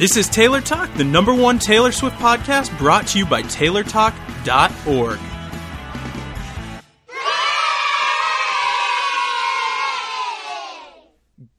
This is Taylor Talk, the number one Taylor Swift podcast brought to you by TaylorTalk.org.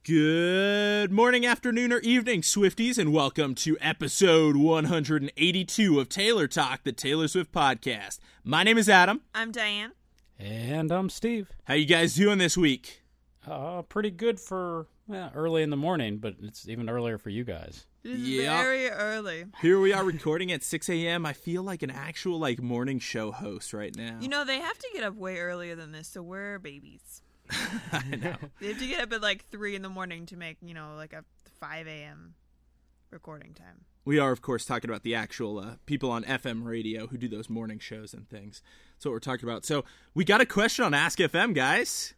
Good morning, afternoon, or evening, Swifties, and welcome to episode 182 of Taylor Talk, the Taylor Swift podcast. My name is Adam. I'm Diane. And I'm Steve. How you guys doing this week? Uh, pretty good for early in the morning, but it's even earlier for you guys. It is very early. Here we are recording at 6 a.m. I feel like an actual like morning show host right now. You know, they have to get up way earlier than this, so we're babies. I know. They have to get up at like 3 in the morning to make, you know, like a 5 a.m. recording time. We are, of course, talking about the actual uh, people on FM radio who do those morning shows and things. That's what we're talking about. So we got a question on Ask FM, guys.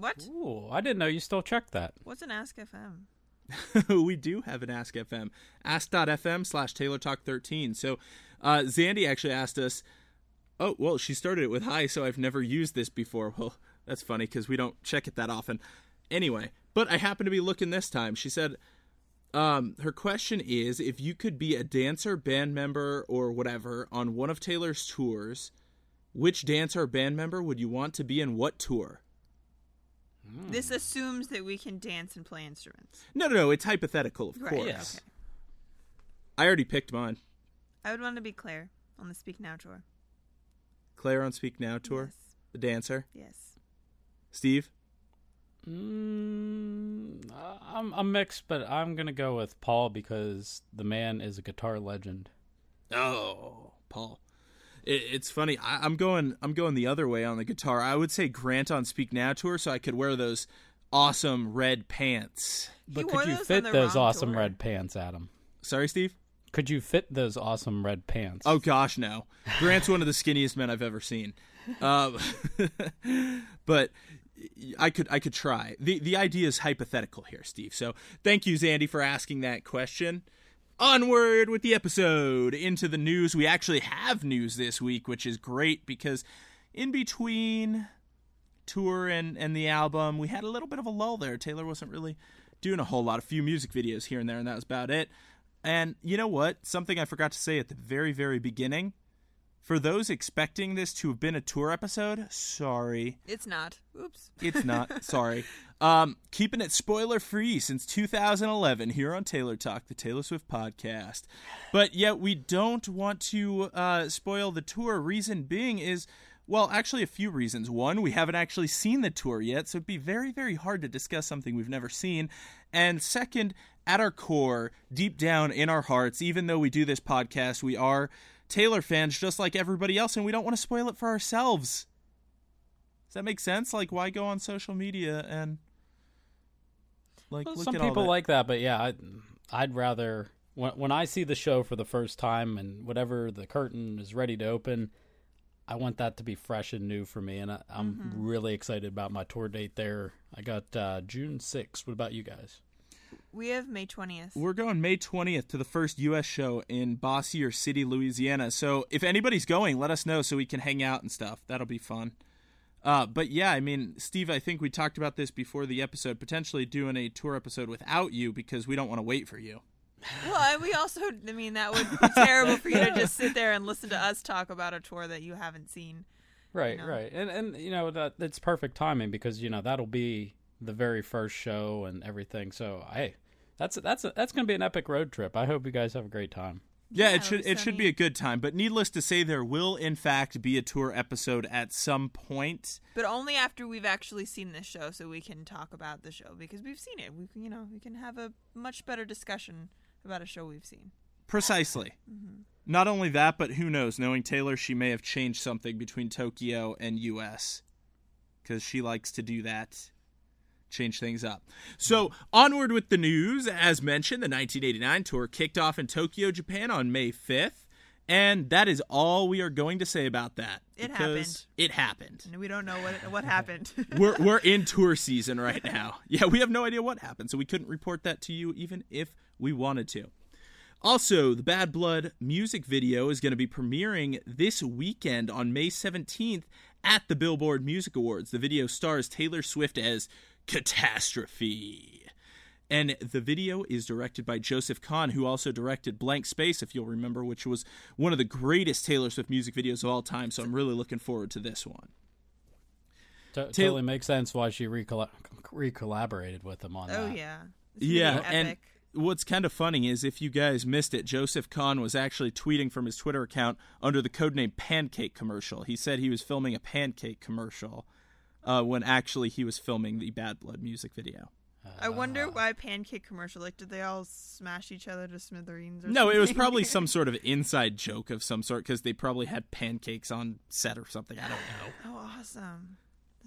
What? Ooh, I didn't know you still checked that. What's an Ask FM? we do have an Ask FM. Ask.fm slash Taylor Talk 13. So uh, Zandy actually asked us, oh, well, she started it with hi, so I've never used this before. Well, that's funny because we don't check it that often. Anyway, but I happen to be looking this time. She said, um, her question is if you could be a dancer, band member, or whatever on one of Taylor's tours, which dancer or band member would you want to be in what tour? This assumes that we can dance and play instruments. No, no, no. It's hypothetical, of Right, course. yeah. Okay. I already picked mine. I would want to be Claire on the Speak Now tour. Claire on Speak Now tour, Yes. the dancer. Yes. Steve. Mm, I'm I'm mixed, but I'm gonna go with Paul because the man is a guitar legend. Oh, Paul. It, it's funny. I, I'm going. I'm going the other way on the guitar. I would say Grant on Speak Now tour, so I could wear those awesome red pants. But wore could you fit those awesome tour. red pants, Adam? Sorry, Steve. Could you fit those awesome red pants? Oh gosh, no. Grant's one of the skinniest men I've ever seen. Uh, but I could I could try. the The idea is hypothetical here, Steve. So thank you, Zandy, for asking that question. Onward with the episode into the news. We actually have news this week, which is great because in between tour and and the album, we had a little bit of a lull there. Taylor wasn't really doing a whole lot. A few music videos here and there, and that was about it. And you know what? Something I forgot to say at the very, very beginning. For those expecting this to have been a tour episode, sorry. It's not. Oops. It's not. sorry. Um, keeping it spoiler free since 2011 here on Taylor Talk, the Taylor Swift podcast. But yet we don't want to uh, spoil the tour. Reason being is, well, actually a few reasons. One, we haven't actually seen the tour yet, so it'd be very, very hard to discuss something we've never seen. And second, at our core, deep down in our hearts, even though we do this podcast, we are Taylor fans just like everybody else, and we don't want to spoil it for ourselves. Does that make sense? Like, why go on social media and like Well, look some at all people that? like that, but yeah, I, I'd rather when when I see the show for the first time and whatever the curtain is ready to open, I want that to be fresh and new for me, and I, I'm Mm-hmm. really excited about my tour date there. I got uh, June 6th. What about you guys? We have May 20th. We're going May 20th to the first U.S. show in Bossier City, Louisiana. So if anybody's going, let us know so we can hang out and stuff. That'll be fun. Uh, but yeah, I mean, Steve, I think we talked about this before the episode, potentially doing a tour episode without you because we don't want to wait for you. Well, and we also, I mean, that would be terrible for you to just sit there and listen to us talk about a tour that you haven't seen. Right, know? right, and and you know that it's perfect timing because you know that'll be the very first show and everything. So hey, that's that's that's gonna be an epic road trip. I hope you guys have a great time. Yeah, Yeah, it should it'll be should be a good time. But needless to say, there will in fact be a tour episode at some point. But only after we've actually seen this show, so we can talk about the show because we've seen it. We can, you know, we can have a much better discussion about a show we've seen. Precisely. Mm-hmm. Not only that, but who knows? Knowing Taylor, she may have changed something between Tokyo and U.S. because she likes to do that, change things up. So onward with the news. As mentioned, the 1989 tour kicked off in Tokyo, Japan, on May 5th, and that is all we are going to say about that. It happened. It happened. And we don't know what what happened. we're we're in tour season right now. Yeah, we have no idea what happened, so we couldn't report that to you even if we wanted to. Also, the Bad Blood music video is going to be premiering this weekend on May 17th at the Billboard Music Awards. The video stars Taylor Swift as Catastrophe. And the video is directed by Joseph Kahn, who also directed Blank Space, if you'll remember, which was one of the greatest Taylor Swift music videos of all time. So I'm really looking forward to this one. To- totally makes sense why she re collaborated with him on Oh that. yeah. Yeah, Epic. and what's kind of funny is if you guys missed it, Joseph Kahn was actually tweeting from his Twitter account under the codename Pancake Commercial. He said he was filming a pancake commercial uh, when actually he was filming the Bad Blood music video. I wonder why pancake commercial. Like, did they all smash each other to smithereens? Or No, it was probably some sort of inside joke of some sort because they probably had pancakes on set or something. I don't know. oh, awesome.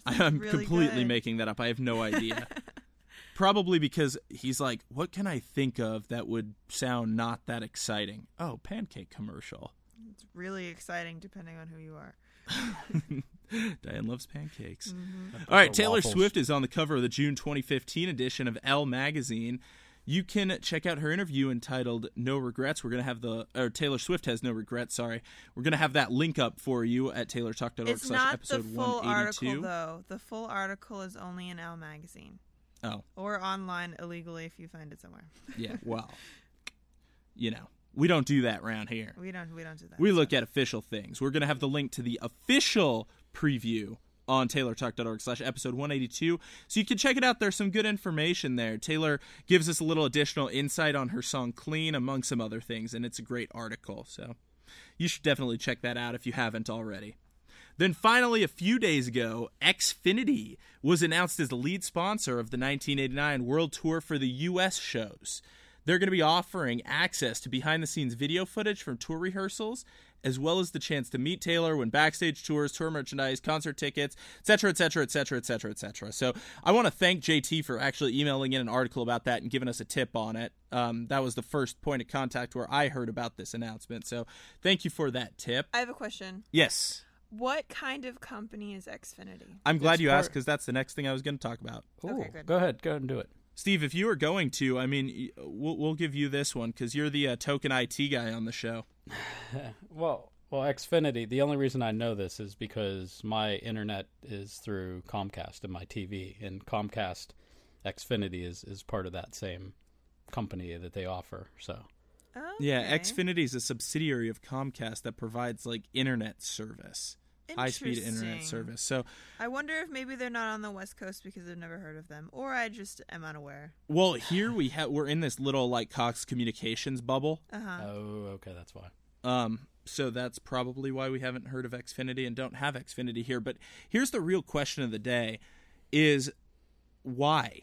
I'm really completely good. making that up. I have no idea. Probably because he's like, what can I think of that would sound not that exciting? Oh, pancake commercial. It's really exciting, depending on who you are. Diane loves pancakes. Mm-hmm. All right, Taylor waffles. Swift is on the cover of the June 2015 edition of Elle magazine. You can check out her interview entitled "No Regrets." We're gonna have the or Taylor Swift has no regrets. Sorry, we're gonna have that link up for you at taylortalk.org It's slash not the episode full 182. article, though. The full article is only in Elle magazine Oh, or online illegally if you find it somewhere. yeah. Well, you know, we don't do that around here. We don't. We don't do that. We so. look at official things. We're going to have the link to the official preview on taylortalk.org slash episode 182 so you can check it out there's some good information there taylor gives us a little additional insight on her song clean among some other things and it's a great article so you should definitely check that out if you haven't already then finally, a few days ago, Xfinity was announced as the lead sponsor of the 1989 World Tour for the U.S. shows. They're going to be offering access to behind the scenes video footage from tour rehearsals, as well as the chance to meet Taylor when backstage tours, tour merchandise, concert tickets, etc., etc., etc., etc., etc. So I want to thank JT for actually emailing in an article about that and giving us a tip on it. Um, that was the first point of contact where I heard about this announcement. So thank you for that tip. I have a question. Yes. What kind of company is Xfinity? I'm glad It's you part- asked because that's the next thing I was going to talk about. Ooh, Okay, good. Go ahead, go ahead and do it. Steve, if you were going to, I mean, we'll, we'll give you this one because you're the uh, token IT guy on the show. Well, well, Xfinity. The only reason I know this is because my internet is through Comcast and my TV, and Comcast Xfinity is is part of that same company that they offer. So Yeah, Xfinity is a subsidiary of Comcast that provides like internet service, high speed internet service. So, I wonder if maybe they're not on the West Coast because I've never heard of them, or I just am unaware. well, here we have we're in this little like Cox Communications bubble. Uh huh. oh, okay, that's why. Um, so that's probably why we haven't heard of Xfinity and don't have Xfinity here. But here's the real question of the day: is why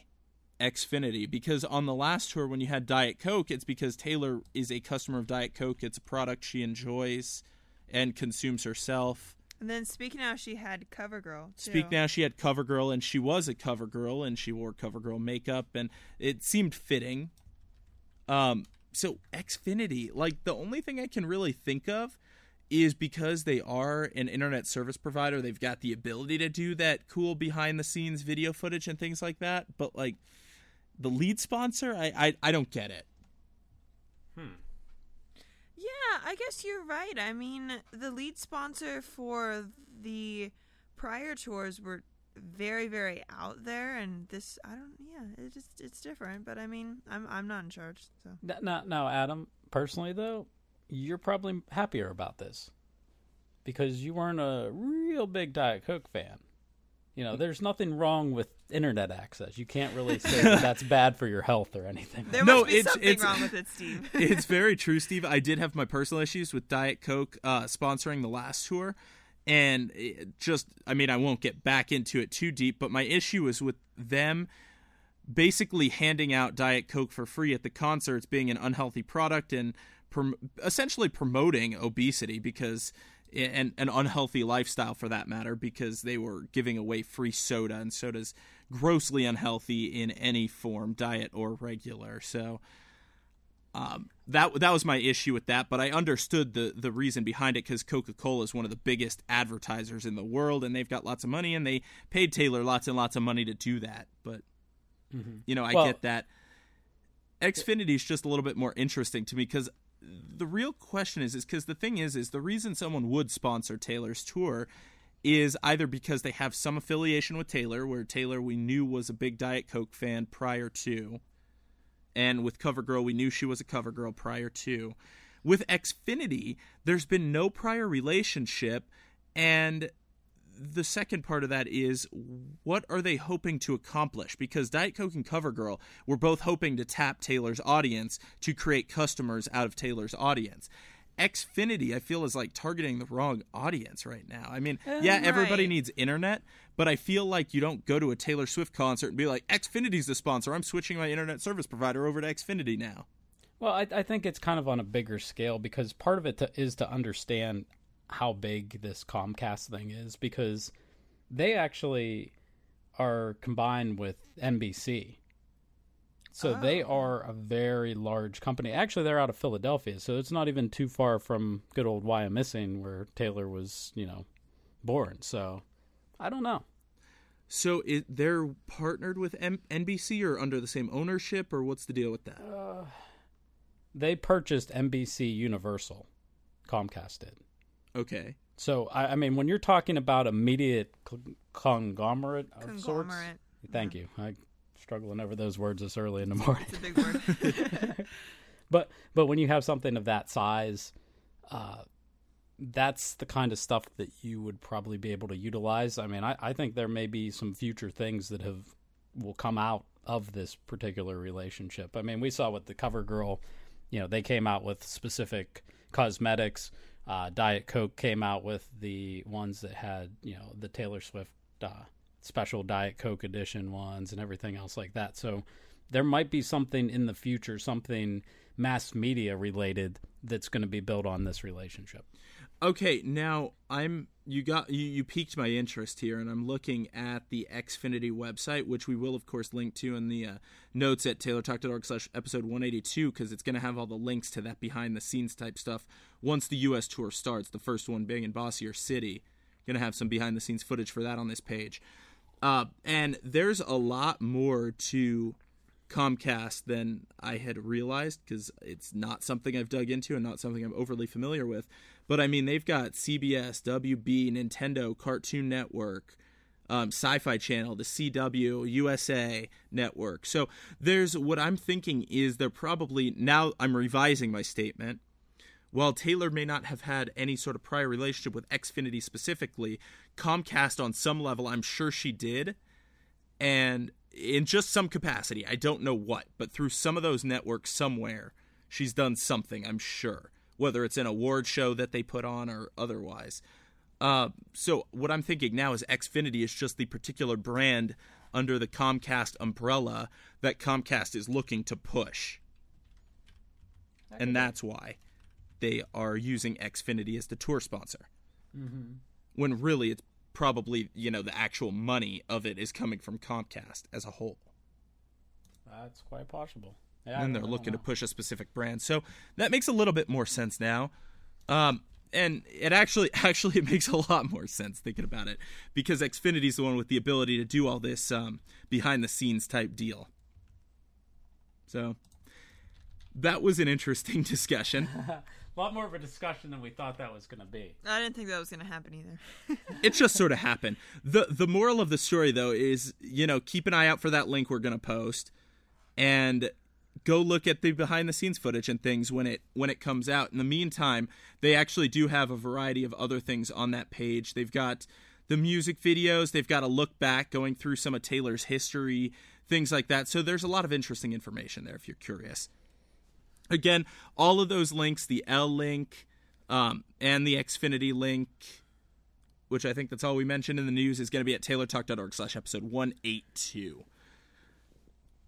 Xfinity? Because on the last tour, when you had Diet Coke, it's because Taylor is a customer of Diet Coke. It's a product she enjoys and consumes herself. And then speaking now, she had CoverGirl. Too. Speak now, she had CoverGirl, and she was a CoverGirl, and she wore CoverGirl makeup, and it seemed fitting. Um, so Xfinity, like the only thing I can really think of is because they are an internet service provider, they've got the ability to do that cool behind the scenes video footage and things like that. But like the lead sponsor, I I, I don't get it. Yeah, I guess you're right. I mean, the lead sponsor for the prior tours were very, very out there, and this I don't. Yeah, it just it's different. But I mean, I'm I'm not in charge, so Now, now, Adam, personally though, you're probably happier about this because you weren't a real big Diet Coke fan. You know, there's nothing wrong with internet access. You can't really say that that's bad for your health or anything. there No, must be it's- something it's- wrong with it, Steve. it's very true, Steve. I did have my personal issues with Diet Coke uh, sponsoring the last tour, and it just I mean I won't get back into it too deep, but my issue is with them basically handing out Diet Coke for free at the concerts, being an unhealthy product, and prom- essentially promoting obesity because. And an unhealthy lifestyle for that matter, because they were giving away free soda, and soda's grossly unhealthy in any form, diet or regular. So, um, that that was my issue with that, but I understood the the reason behind it because Coca Cola is one of the biggest advertisers in the world, and they've got lots of money, and they paid Taylor lots and lots of money to do that. But you know, I Well- get that. Xfinity is just a little bit more interesting to me because the real question is is because the thing is is the reason someone would sponsor Taylor's tour is either because they have some affiliation with Taylor, where Taylor we knew was a big Diet Coke fan prior to, and with CoverGirl, we knew she was a CoverGirl prior to. With Xfinity, there's been no prior relationship, and the second part of that is what are they hoping to accomplish? Because Diet Coke and CoverGirl were both hoping to tap Taylor's audience to create customers out of Taylor's audience. Xfinity, I feel, is like targeting the wrong audience right now. I mean, oh, yeah, everybody needs internet, but I feel like you don't go to a Taylor Swift concert and be like, Xfinity's the sponsor. I'm switching my internet service provider over to Xfinity now. Well, I, I think it's kind of on a bigger scale because part of it to, is to understand how big this Comcast thing is because they actually are combined with NBC. So oh. they are a very large company. Actually, they're out of Philadelphia, so it's not even too far from good old Wyomissing where Taylor was, you know, born. So I don't know. So it, they're partnered with M- NBC or under the same ownership, or what's the deal with that? Uh, they purchased NBC Universal. Comcast did. Okay. So I, I mean, when you're talking about a media cl- conglomerate of sorts, Conglomerate. thank you. I'm struggling over those words this early in the morning. It's a big word. but but when you have something of that size, uh, that's the kind of stuff that you would probably be able to utilize. I mean, I, I think there may be some future things that have will come out of this particular relationship. I mean, we saw with the cover girl, you know, they came out with specific cosmetics. Uh, Diet Coke came out with the ones that had, you know, the Taylor Swift uh, special Diet Coke edition ones and everything else like that. So there might be something in the future, something mass media related that's going to be built on this relationship. Okay, now I'm you got you, you piqued my interest here, and I'm looking at the Xfinity website, which we will of course link to in the uh, notes at taylortalk.org slash episode 182, because it's going to have all the links to that behind the scenes type stuff once the U.S. tour starts. The first one being in Bossier City, going to have some behind the scenes footage for that on this page, uh, and there's a lot more to Comcast than I had realized because it's not something I've dug into and not something I'm overly familiar with. But I mean, they've got CBS, WB, Nintendo, Cartoon Network, um, Sci Fi Channel, the CW, USA Network. So there's what I'm thinking is they're probably now I'm revising my statement. While Taylor may not have had any sort of prior relationship with Xfinity specifically, Comcast on some level, I'm sure she did. And in just some capacity, I don't know what, but through some of those networks somewhere, she's done something, I'm sure, whether it's an award show that they put on or otherwise. Uh, so what I'm thinking now is Xfinity is just the particular brand under the Comcast umbrella that Comcast is looking to push. And that's why they are using Xfinity as the tour sponsor. When really it's probably, you know, the actual money of it is coming from Comcast as a whole. That's quite possible. Yeah, and they're looking to push a specific brand. So that makes a little bit more sense now. Um, and it actually actually it makes a lot more sense thinking about it because Xfinity is the one with the ability to do all this um, behind the scenes type deal. So that was an interesting discussion. a lot more of a discussion than we thought that was going to be. I didn't think that was going to happen either. it just sort of happened. the The moral of the story, though, is you know keep an eye out for that link we're going to post, and go look at the behind the scenes footage and things when it when it comes out. In the meantime, they actually do have a variety of other things on that page. They've got the music videos. They've got a look back going through some of Taylor's history, things like that. So there's a lot of interesting information there if you're curious. Again, all of those links, the Elle link um, and the Xfinity link, which I think that's all we mentioned in the news, is going to be at taylortalk.org slash episode 182.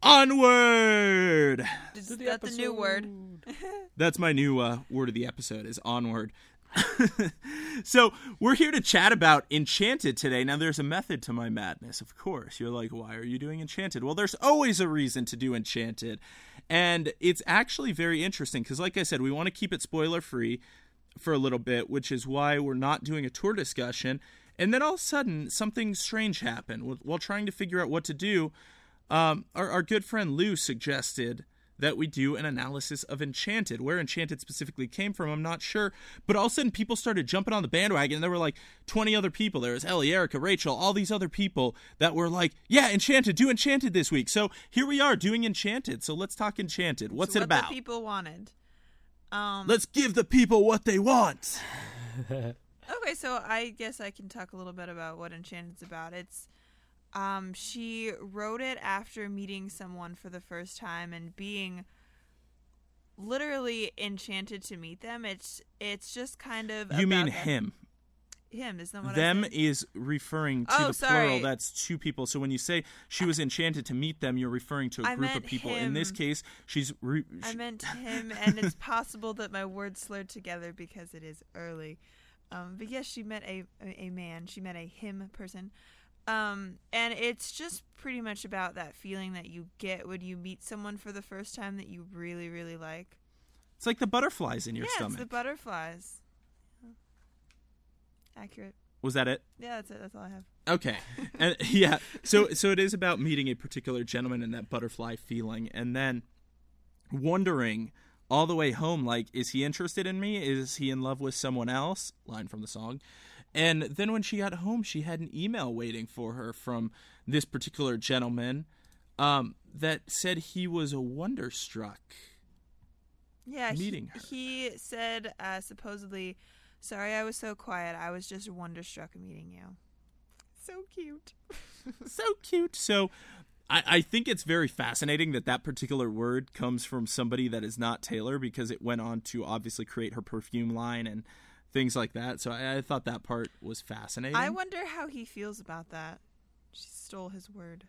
Onward! Is that the new word? That's my new uh, word of the episode is onward. so we're here to chat about Enchanted today. Now, there's a method to my madness, of course. You're like, why are you doing Enchanted? Well, there's always a reason to do Enchanted, and it's actually very interesting because, like I said, we want to keep it spoiler free for a little bit, which is why we're not doing a tour discussion. And then all of a sudden, something strange happened while trying to figure out what to do. Um, our, our good friend Lou suggested that we do an analysis of Enchanted. Where Enchanted specifically came from, I'm not sure. But all of a sudden, people started jumping on the bandwagon. And there were like 20 other people. There was Ellie, Erica, Rachel, all these other people that were like, yeah, Enchanted, do Enchanted this week. So here we are doing Enchanted. So let's talk Enchanted. What's So it what about? The people wanted. Um, Let's give the people what they want. Okay, so I guess I can talk a little bit about what Enchanted's about. It's um she wrote it after meeting someone for the first time and being literally enchanted to meet them. It's it's just kind of You mean that- him. Him is that what them I is referring to Oh, the sorry. plural that's two people so when you say she was enchanted to meet them you're referring to a I group of people in this case she's re- I sh- meant him, and it's possible that my words slurred together because it is early. Um, but yes, she met a a man. She met a him person, um, and it's just pretty much about that feeling that you get when you meet someone for the first time that you really really like. it's like the butterflies in your yeah, stomach it's the butterflies. Accurate. was that it Yeah, that's it. That's all I have. okay and yeah so so it is about meeting a particular gentleman and that butterfly feeling and then wondering all the way home like is he interested in me is he in love with someone else line from the song and then when she got home she had an email waiting for her from this particular gentleman um, that said he was a wonderstruck Yeah, Meeting he, her. he said uh, supposedly, "Sorry, I was so quiet. I was just wonderstruck meeting you." So cute. so cute. So I, I think it's very fascinating that that particular word comes from somebody that is not Taylor because it went on to obviously create her perfume line and things like that. So I, I thought that part was fascinating. I wonder how he feels about that. She stole his word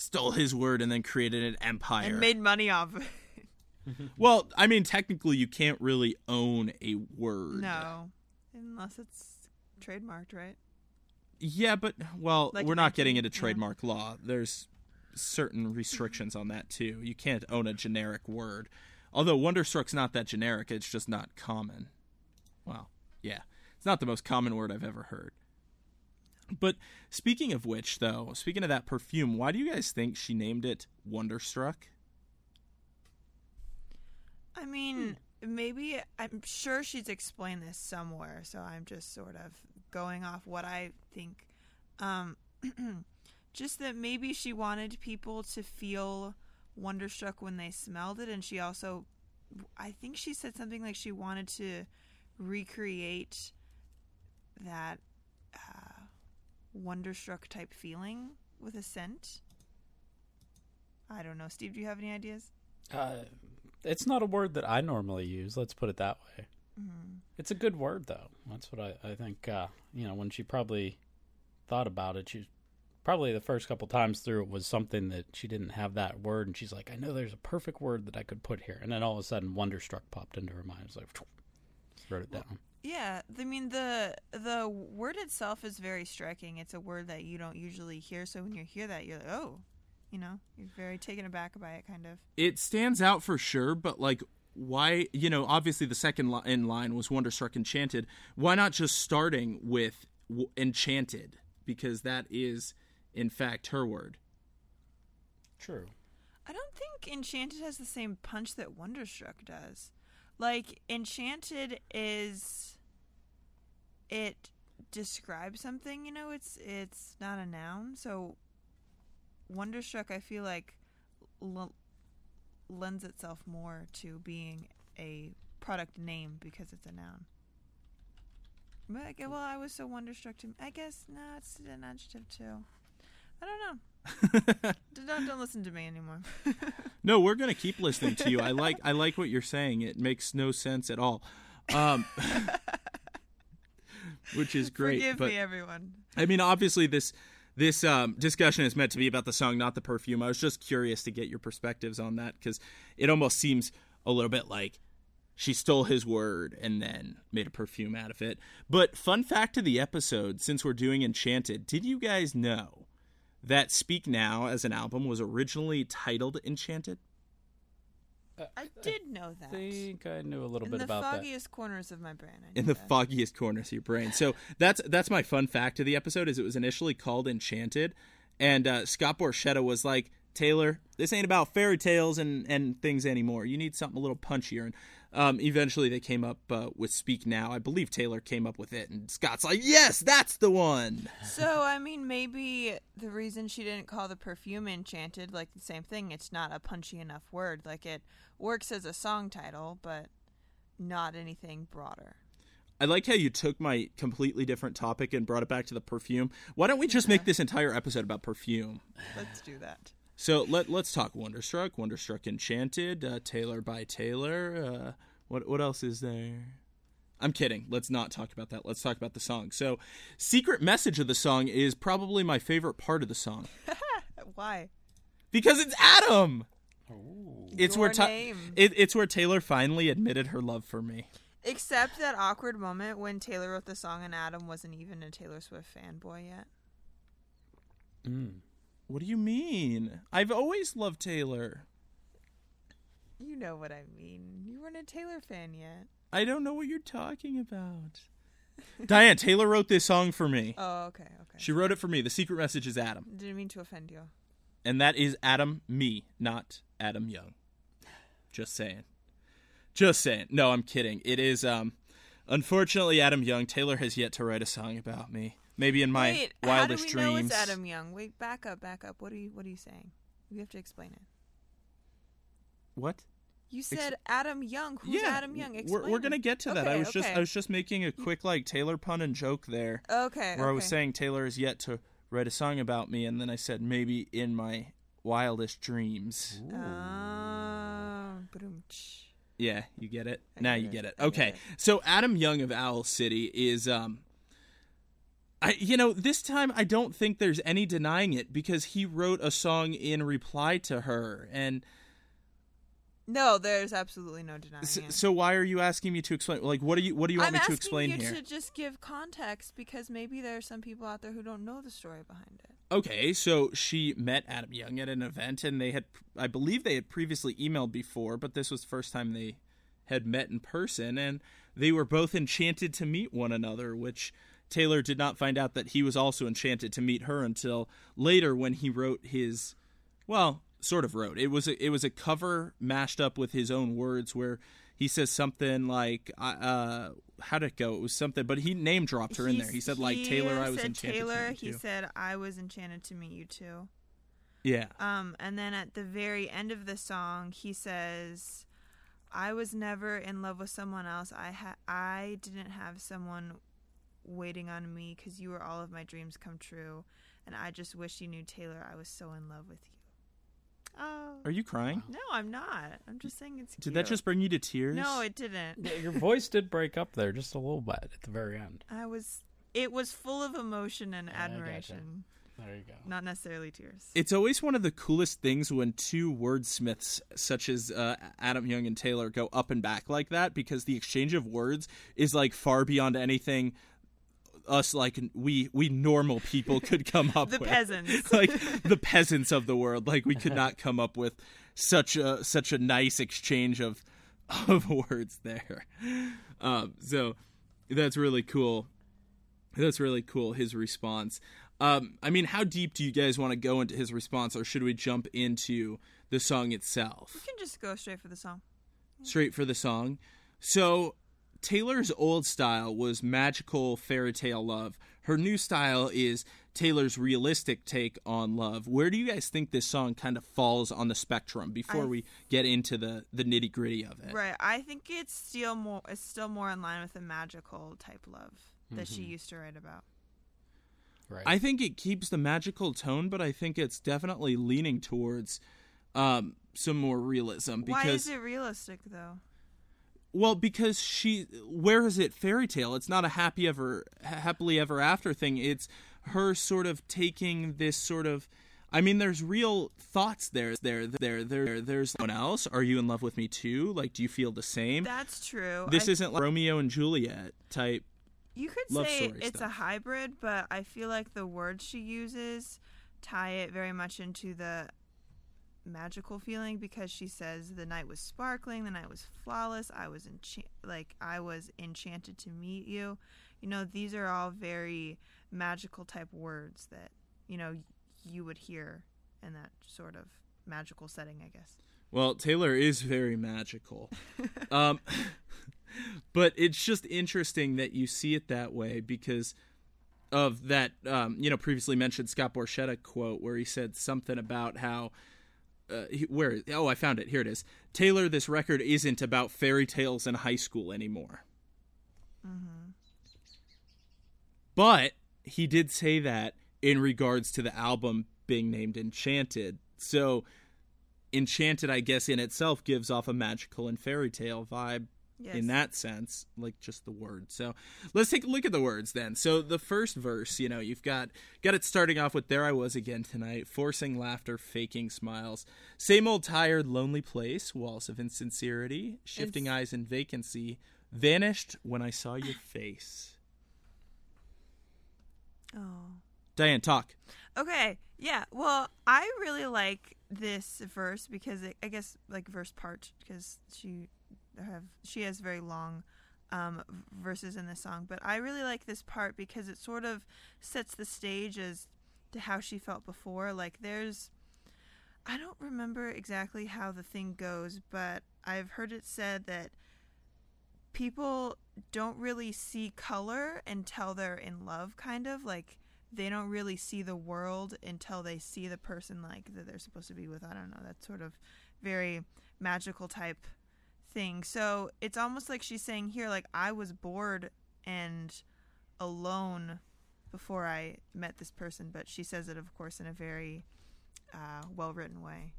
Stole his word and then created an empire. and made money off of it. well, I mean, technically, you can't really own a word. No, unless it's trademarked, right? Yeah, but well, Like we're not getting into yeah. trademark law. There's certain restrictions on that too. You can't own a generic word. Although Wonderstruck's not that generic, it's just not common. Well, yeah. It's not the most common word I've ever heard. But speaking of which, though, speaking of that perfume, why do you guys think she named it Wonderstruck? I mean, maybe I'm sure she's explained this somewhere, so I'm just sort of going off what I think. Um, just that maybe she wanted people to feel wonderstruck when they smelled it, and she also, I think she said something like she wanted to recreate that uh, wonderstruck type feeling with a scent. I don't know, Steve. Do you have any ideas? Uh, it's not a word that I normally use. Let's put it that way. Mm. It's a good word, though. That's what I, I think. Uh, you know, when she probably thought about it, she probably the first couple times through it was something that she didn't have that word, and she's like, "I know there's a perfect word that I could put here," and then all of a sudden, Wonderstruck popped into her mind. It's like, wrote it down. Yeah, I mean the the word itself is very striking. It's a word that you don't usually hear, so when you hear that, you're like, oh, you know, you're very taken aback by it, kind of. it stands out for sure, but like why you know obviously the second li- in line was Wonderstruck Enchanted. Why not just starting with w- Enchanted because that is in fact her word. True. I don't think Enchanted has the same punch that Wonderstruck does. Like Enchanted is it describes something, you know, it's it's not a noun. So Wonderstruck I feel like l- lends itself more to being a product name because it's a noun. But well, I was so wonderstruck to. I guess no, it's an adjective too. I don't know. Don't don't listen to me anymore. No, we're gonna keep listening to you. I like I like what you're saying. It makes no sense at all, um, which is great. Forgive but me, everyone. I mean, obviously this this um, discussion is meant to be about the song, not the perfume. I was just curious to get your perspectives on that because it almost seems a little bit like she stole his word and then made a perfume out of it. But fun fact of the episode, since we're doing Enchanted, did you guys know that Speak Now as an album was originally titled Enchanted? I did know that. I think I knew a little In bit about that. In the foggiest corners of my brain. I in the that. foggiest corners of your brain. So that's that's my fun fact of the episode is it was initially called Enchanted, and uh, Scott Borchetta was like, Taylor, this ain't about fairy tales and, and things anymore. You need something a little punchier. And um, eventually they came up uh, with Speak Now. I believe Taylor came up with it, and Scott's like, yes, that's the one. So, I mean, maybe the reason she didn't call the perfume Enchanted, like the same thing, it's not a punchy enough word. Like it works as a song title, but not anything broader. I like how you took my completely different topic and brought it back to the perfume. Why don't we just make this entire episode about perfume? Let's do that. So let let's talk Wonderstruck, Wonderstruck Enchanted, uh, Taylor by Taylor. Uh, what what else is there? I'm kidding. Let's not talk about that. Let's talk about the song. So, secret message of the song is probably my favorite part of the song Why? because it's Adam. It's Your where Ta- it, it's where Taylor finally admitted her love for me. Except that awkward moment when Taylor wrote the song and Adam wasn't even a Taylor Swift fanboy yet. Mm. What do you mean? I've always loved Taylor. You know what I mean. You weren't a Taylor fan yet. I don't know what you're talking about. Diane, Taylor wrote this song for me. Oh, okay, okay. She wrote it for me. The secret message is Adam. Didn't mean to offend you. And that is Adam me, not Adam Young. Just saying. Just saying. No, I'm kidding. It is um unfortunately Adam Young. Taylor has yet to write a song about me. Maybe in my Wait, wildest how do we know it's Adam Young? Wait, back up, back up. What are you What are you saying? You have to explain it. What? You said Adam Young. Who's yeah, Adam Young? we're we're gonna get to that. I Okay, was just. I was just making a quick like Taylor pun and joke there, Okay. where I was saying Taylor has yet to write a song about me, and then I said maybe in my wildest dreams. Ah, ba-dum-tsh. Yeah, you get it. I now get you it. get it. I get Okay. it. So Adam Young of Owl City is um I you know, this time I don't think there's any denying it because he wrote a song in reply to her and No, there's absolutely no denying s- it. so why are you asking me to explain like what do you what do you want I'm me to explain you here? to just give context because maybe there are some people out there who don't know the story behind it. Okay, so she met Adam Young at an event and they had I believe they had previously emailed before, but this was the first time they had met in person and they were both enchanted to meet one another, which Taylor did not find out that he was also enchanted to meet her until later when he wrote his well, sort of wrote. It was a, it was a cover mashed up with his own words where he says something like uh how'd it go? It was something but he name dropped her in there. He said like Taylor I was enchanted Taylor, to meet he said I was enchanted to meet you too. yeah. Um, and then at the very end of the song, he says, "I was never in love with someone else. I ha- I didn't have someone waiting on me because you were all of my dreams come true, and I just wish you knew Taylor. I was so in love with you." Oh Are you crying? no, I'm not. I'm just saying it's. Did that just bring you to tears? No, it didn't. Yeah, your voice did break up there just a little bit at the very end. I was. It was full of emotion and I admiration, There you go. not necessarily tears. It's always one of the coolest things when two wordsmiths, such as uh, Adam Young and Taylor, go up and back like that because the exchange of words is like far beyond anything us like we we normal people could come up with The with. peasants. like the peasants of the world. Like we could not come up with such a such a nice exchange of of words there. Um, so that's really cool. That's really cool. His response. Um, I mean, how deep do you guys want to go into his response, or should we jump into the song itself? we can just go straight for the song. Straight for the song. So Taylor's old style was magical fairy tale love. Her new style is Taylor's realistic take on love. Where do you guys think this song kind of falls on the spectrum before I- we get into the the nitty gritty of it? Right. I think it's still more it's still more in line with the magical type love that she used to write about. Right. I think it keeps the magical tone, but I think it's definitely leaning towards um, some more realism because Why is it realistic though? Well, because she, where is it fairy tale? It's not a happy ever, happily ever after thing. It's her sort of taking this sort of. I mean, there's real thoughts there. There, there, there. There's someone else. Are you in love with me too? Like, do you feel the same? That's true. this I- isn't like Romeo and Juliet type. you could say it's stuff. a hybrid, but I feel like the words she uses tie it very much into the magical feeling because she says the night was sparkling, the night was flawless. I was encha- like I was enchanted to meet you. You know, these are all very magical type words that you know you would hear in that sort of magical setting, I guess. Well, Taylor is very magical. um, but it's just interesting that you see it that way because of that, um, you know, previously mentioned Scott Borchetta quote where he said something about how. Uh, where oh I found it. Here it is. Taylor this record isn't about fairy tales in high school anymore. But he did say that in regards to the album being named Enchanted. So Enchanted, I guess, in itself gives off a magical and fairy tale vibe Yes. in that sense, like just the word. So let's take a look at the words then. So the first verse, you know, you've got got it starting off with "There I was again tonight, forcing laughter, faking smiles, same old tired, lonely place, walls of insincerity, shifting It's- eyes and vacancy, vanished when I saw your face." Oh. Diane, talk. Okay, yeah. Well, I really like this verse because it, I guess like verse part because she have she has very long um, verses in this song, but I really like this part because it sort of sets the stage as to how she felt before. Like there's I don't remember exactly how the thing goes, but I've heard it said that people don't really see color until they're in love kind of like they don't really see the world until they see the person like that they're supposed to be with. I don't know. That's sort of very magical type thing. So it's almost like she's saying here, like I was bored and alone before I met this person, but she says it, of course, in a very uh, well written way.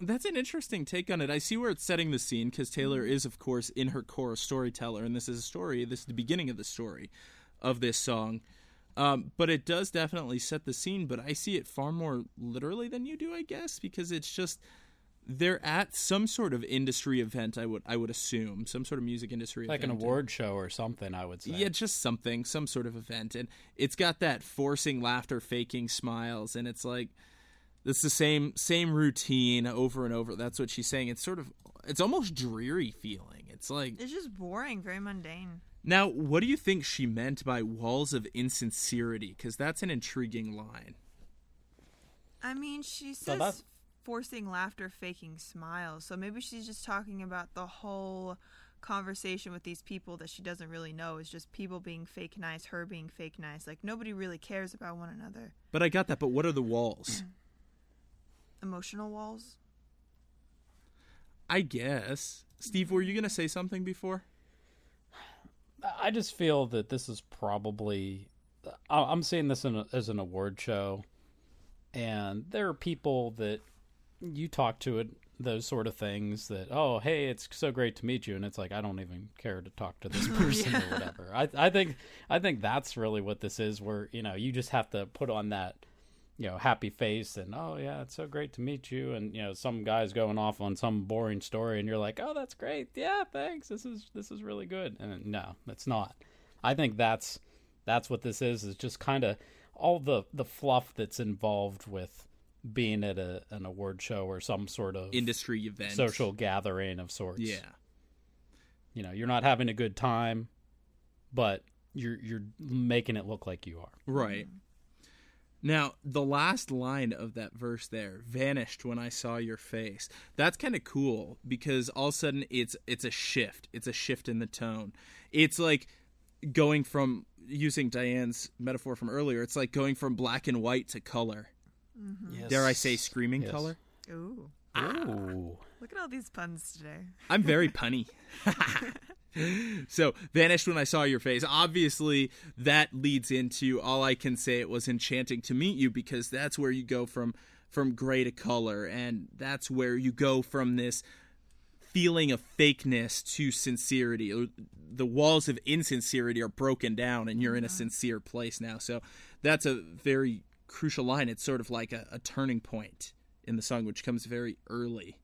That's an interesting take on it. I see where it's setting the scene because Taylor Mm-hmm. is, of course, in her core a storyteller, and this is a story. This is the beginning of the story of this song. Um, but it does definitely set the scene. But I see it far more literally than you do, I guess, because it's just they're at some sort of industry event. I would I would assume some sort of music industry like an award show or something. I would say. Yeah, just something, some sort of event, and it's got that forcing laughter, faking smiles, and it's like it's the same same routine over and over. That's what she's saying. It's sort of it's almost dreary feeling. It's like It's just boring, very mundane. now, what do you think she meant by walls of insincerity? Because that's an intriguing line. I mean, she So says that's- forcing laughter, faking smiles. So maybe she's just talking about the whole conversation with these people that she doesn't really know. Is just people being fake nice, her being fake nice. Like nobody really cares about one another. But I got that. But what are the walls? Emotional walls. I guess. Steve, were you gonna say something before? I just feel that this is probably. I- I'm seeing this in a, as an award show, and there are people that you talk to it those sort of things that oh hey it's so great to meet you. And it's like I don't even care to talk to this person or whatever. I I think I think that's really what this is where you know you just have to put on that you know happy face and oh yeah it's so great to meet you. And you know some guy's going off on some boring story and you're like oh that's great. Yeah thanks. This is this is really good. And no it's not. I think that's that's what this is is just kind of all the the fluff that's involved with being at a an award show or some sort of Industry event. social gathering of sorts Yeah. you know you're not having a good time but you're you're making it look like you are Right. Now, the last line of that verse there, vanished when I saw your face. That's kind of cool because all of a sudden it's it's a shift. It's a shift in the tone. It's like going from using Diane's metaphor from earlier, it's like going from black and white to color. Mm-hmm. yes. Dare I say screaming Yes. color? Ooh, Ooh. look at all these puns today. I'm very punny. so, vanished when I saw your face. Obviously, that leads into all I can say it was enchanting to meet you because that's where you go from from gray to color and that's where you go from this feeling of fakeness to sincerity. Or The walls of insincerity are broken down and you're in a mm-hmm. sincere place now. So, that's a very crucial line. It's sort of like a, a turning point in the song which comes very early.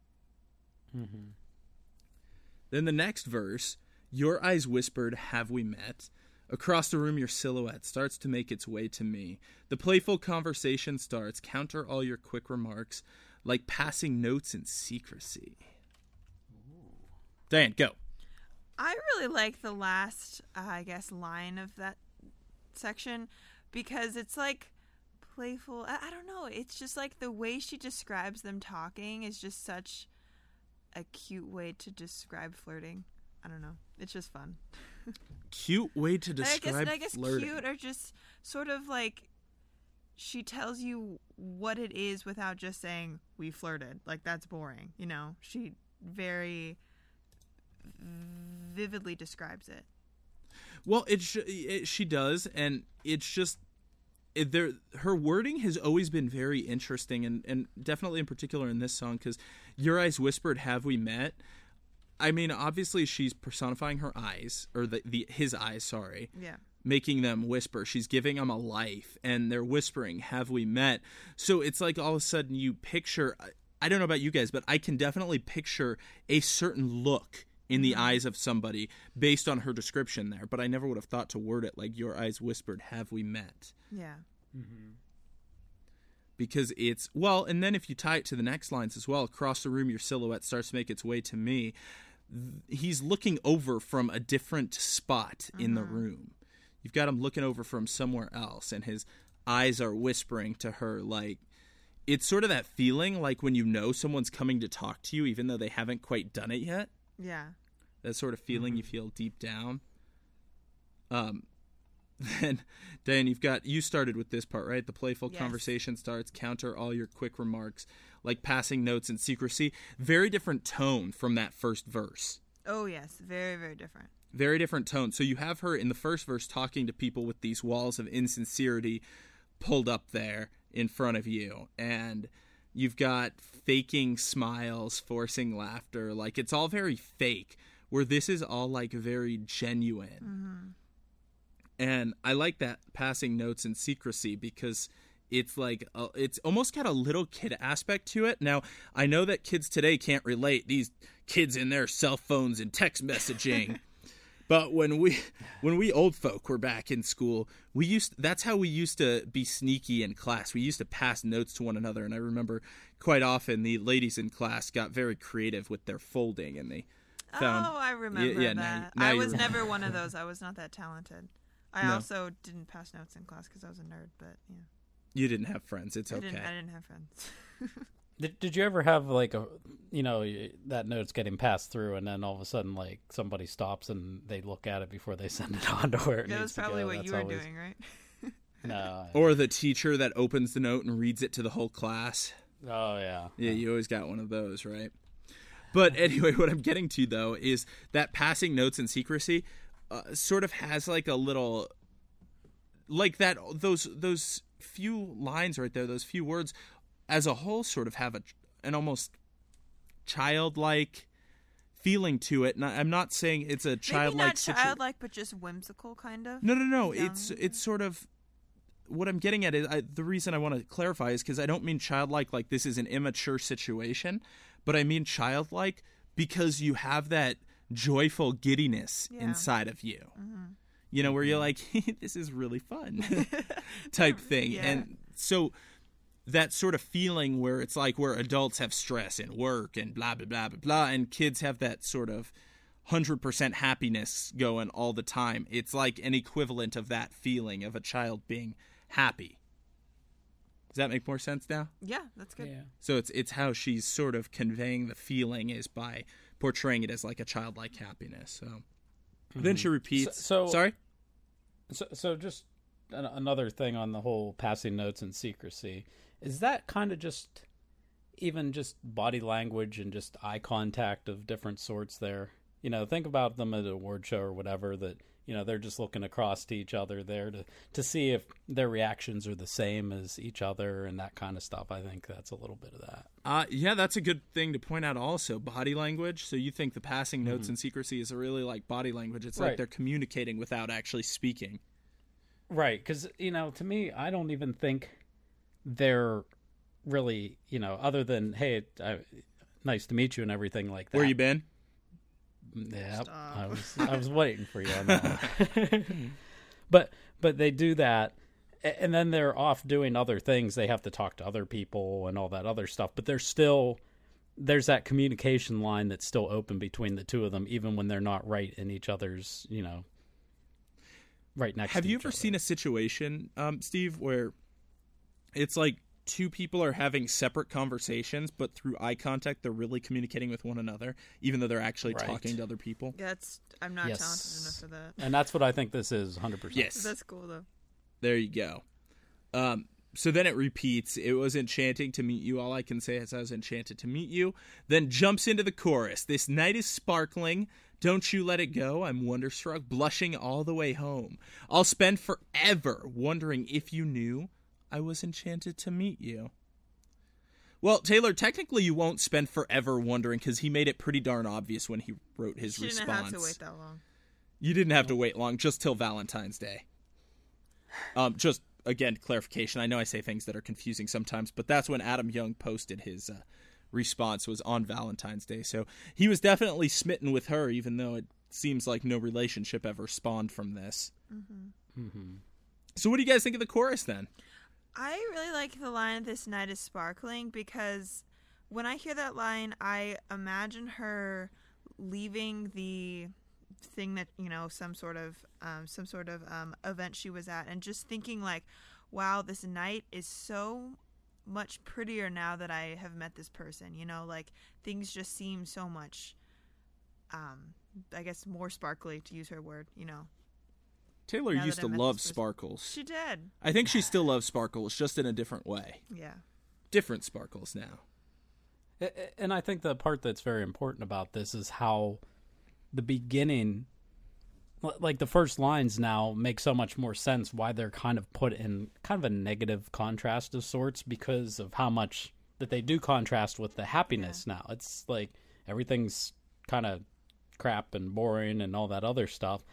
Then the next verse, your eyes whispered, Have we met? Across the room, your silhouette starts to make its way to me. The playful conversation starts, counter all your quick remarks, like passing notes in secrecy. Diane, go. I really like the last, uh, I guess, line of that section because it's like playful. I, I don't know. It's just like the way she describes them talking is just such a cute way to describe flirting. I don't know. It's just fun. Cute way to I describe guess I guess flirting. cute or just sort of like she tells you what it is without just saying we flirted. Like that's boring, you know. She very vividly describes it. Well, it, sh- it she does, and it's just there. Her wording has always been very interesting, and and definitely in particular in this song because your eyes whispered, "Have we met?" I mean, obviously she's personifying her eyes or the, the his eyes. Sorry, Yeah. making them whisper. She's giving them a life, and they're whispering, "Have we met?" So it's like all of a sudden you picture. I- I don't know about you guys, but I can definitely picture a certain look in the mm-hmm. eyes of somebody based on her description there. But I never would have thought to word it like "Your eyes whispered, have we met?" Yeah. Mm-hmm. because it's well and then if you tie it to the next lines as well across the room your silhouette starts to make its way to me th- he's looking over from a different spot in the mm-hmm. room you've got him looking over from somewhere else and his eyes are whispering to her like it's sort of that feeling like when you know someone's coming to talk to you even though they haven't quite done it yet Yeah. That sort of feeling you feel deep down. Um, then, Dan, you've got you started with this part, right? The playful Yes. conversation starts. Counter all your quick remarks, like passing notes in secrecy. Very different tone from that first verse. Oh yes, very very different. Very different tone. So you have her in the first verse talking to people with these walls of insincerity pulled up there in front of you, and you've got faking smiles, forcing laughter. Like it's all very fake. Where this is all like very genuine. And I like that passing notes in secrecy because it's like uh, it's almost got a little kid aspect to it. Now, I know that kids today can't relate. These kids in their cell phones and text messaging. But when we when we old folk were back in school, we used that's how we used to be sneaky in class. We used to pass notes to one another, and I remember quite often the ladies in class got very creative with their folding, and they found oh, I remember yeah, now that. you- now I was remember. never one of those. I was not that talented. I No. also didn't pass notes in class because I was a nerd. But yeah, you didn't have friends. It's I okay. didn't. I didn't have friends. Did, did you ever have like a you know that note's getting passed through and then all of a sudden like somebody stops and they look at it before they send it on to where it that needs was to probably go? what That's you were always- doing, right? No. Or the teacher that opens the note and reads it to the whole class. oh yeah. Yeah, you always got one of those, right? But anyway, what I'm getting to though is that passing notes in secrecy uh, sort of has like a little like that those those few lines right there, those few words as a whole sort of have a an almost childlike feeling to it. And I'm not saying it's a Maybe childlike not situa- childlike, but just whimsical, kind of. No, no, no. young. It's it's sort of what I'm getting at is I, the reason I want to clarify is because I don't mean childlike like this is an immature situation, but I mean childlike because you have that joyful giddiness Yeah. inside of you. Mm-hmm. You know, where you're mm-hmm. like, this is really fun type thing. Yeah. And so that sort of feeling where it's like where adults have stress and work and blah, blah, blah, blah, blah, and kids have that sort of 100% happiness going all the time. It's like an equivalent of that feeling of a child being happy. Does that make more sense now? Yeah, that's good. Yeah. So it's it's how she's sort of conveying the feeling is by portraying it as like a childlike happiness. So then she mm-hmm. repeats. So- so- sorry. So, so just an, another thing on the whole passing notes and secrecy is that kind of just even just body language and just eye contact of different sorts there. You know, think about them at an award show or whatever that you know they're just looking across to each other there to to see if their reactions are the same as each other and that kind of stuff. I think that's a little bit of that. Uh, yeah, that's a good thing to point out. Also, body language. So you think the passing notes and secrecy is really like body language? It's like they're communicating without actually speaking. Right, because you know, to me, I don't even think they're really, you know, other than hey, I, nice to meet you and everything like that. Where you been? Yeah, Stop. I was I was waiting for you on that. but but they do that, and then they're off doing other things. They have to talk to other people and all that other stuff. But they're still there's that communication line that's still open between the two of them, even when they're not right in each other's, you know, right next. Have you ever other. seen a situation, um, Steve, where it's like two people are having separate conversations, but through eye contact, they're really communicating with one another, even though they're actually Right. talking to other people. That's I'm not Yes. talented enough for that. And that's what I think this is 100%. Yes. That's cool though. There you go. Um, so then it repeats. It was enchanting to meet you. All I can say is I was enchanted to meet you. Then jumps into the chorus. This night is sparkling. Don't you let it go. I'm wonderstruck, blushing all the way home. I'll spend forever wondering if you knew I was enchanted to meet you. Well, Taylor, technically you won't spend forever wondering because he made it pretty darn obvious when he wrote his She didn't response. have to wait that long. You didn't have to wait long, just till Valentine's Day. Um, just again, clarification. I know I say things that are confusing sometimes, but that's when Adam Young posted his uh, response was on Valentine's Day. So he was definitely smitten with her, even though it seems like no relationship ever spawned from this. Mm-hmm. So what do you guys think of the chorus then? I really like the line "This night is sparkling" because when I hear that line, I imagine her leaving the thing that you know some sort of um, some sort of um, event she was at, and just thinking like, "Wow, this night is so much prettier now that I have met this person." You know, like things just seem so much, um, I guess, more sparkly to use her word. You know, Taylor Now used to love sparkles. she did. I think she still loves sparkles, just in a different way. Yeah. Different sparkles now. A- a- And I think the part that's very important about this is how the beginning, like the first lines now, make so much more sense why they're kind of put in kind of a negative contrast of sorts because of how much that they do contrast with the happiness now. It's like everything's kind of crap and boring and all that other stuff.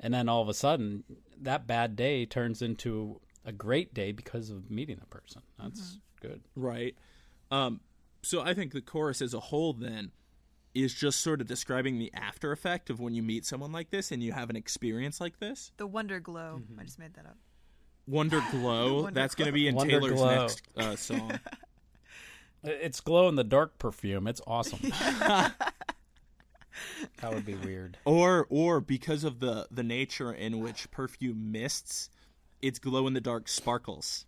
And then all of a sudden, that bad day turns into a great day because of meeting the person. That's good. Right. Um, so I think the chorus as a whole then is just sort of describing the after effect of when you meet someone like this and you have an experience like this. The Wonder Glow. I just made that up. Wonder Glow. Wonder that's going to be in Wonder Taylor's Glow. next uh, song. It's glow in the dark perfume. It's awesome. that would be weird. or or because of the the nature in which perfume mists, it's glow in the dark sparkles.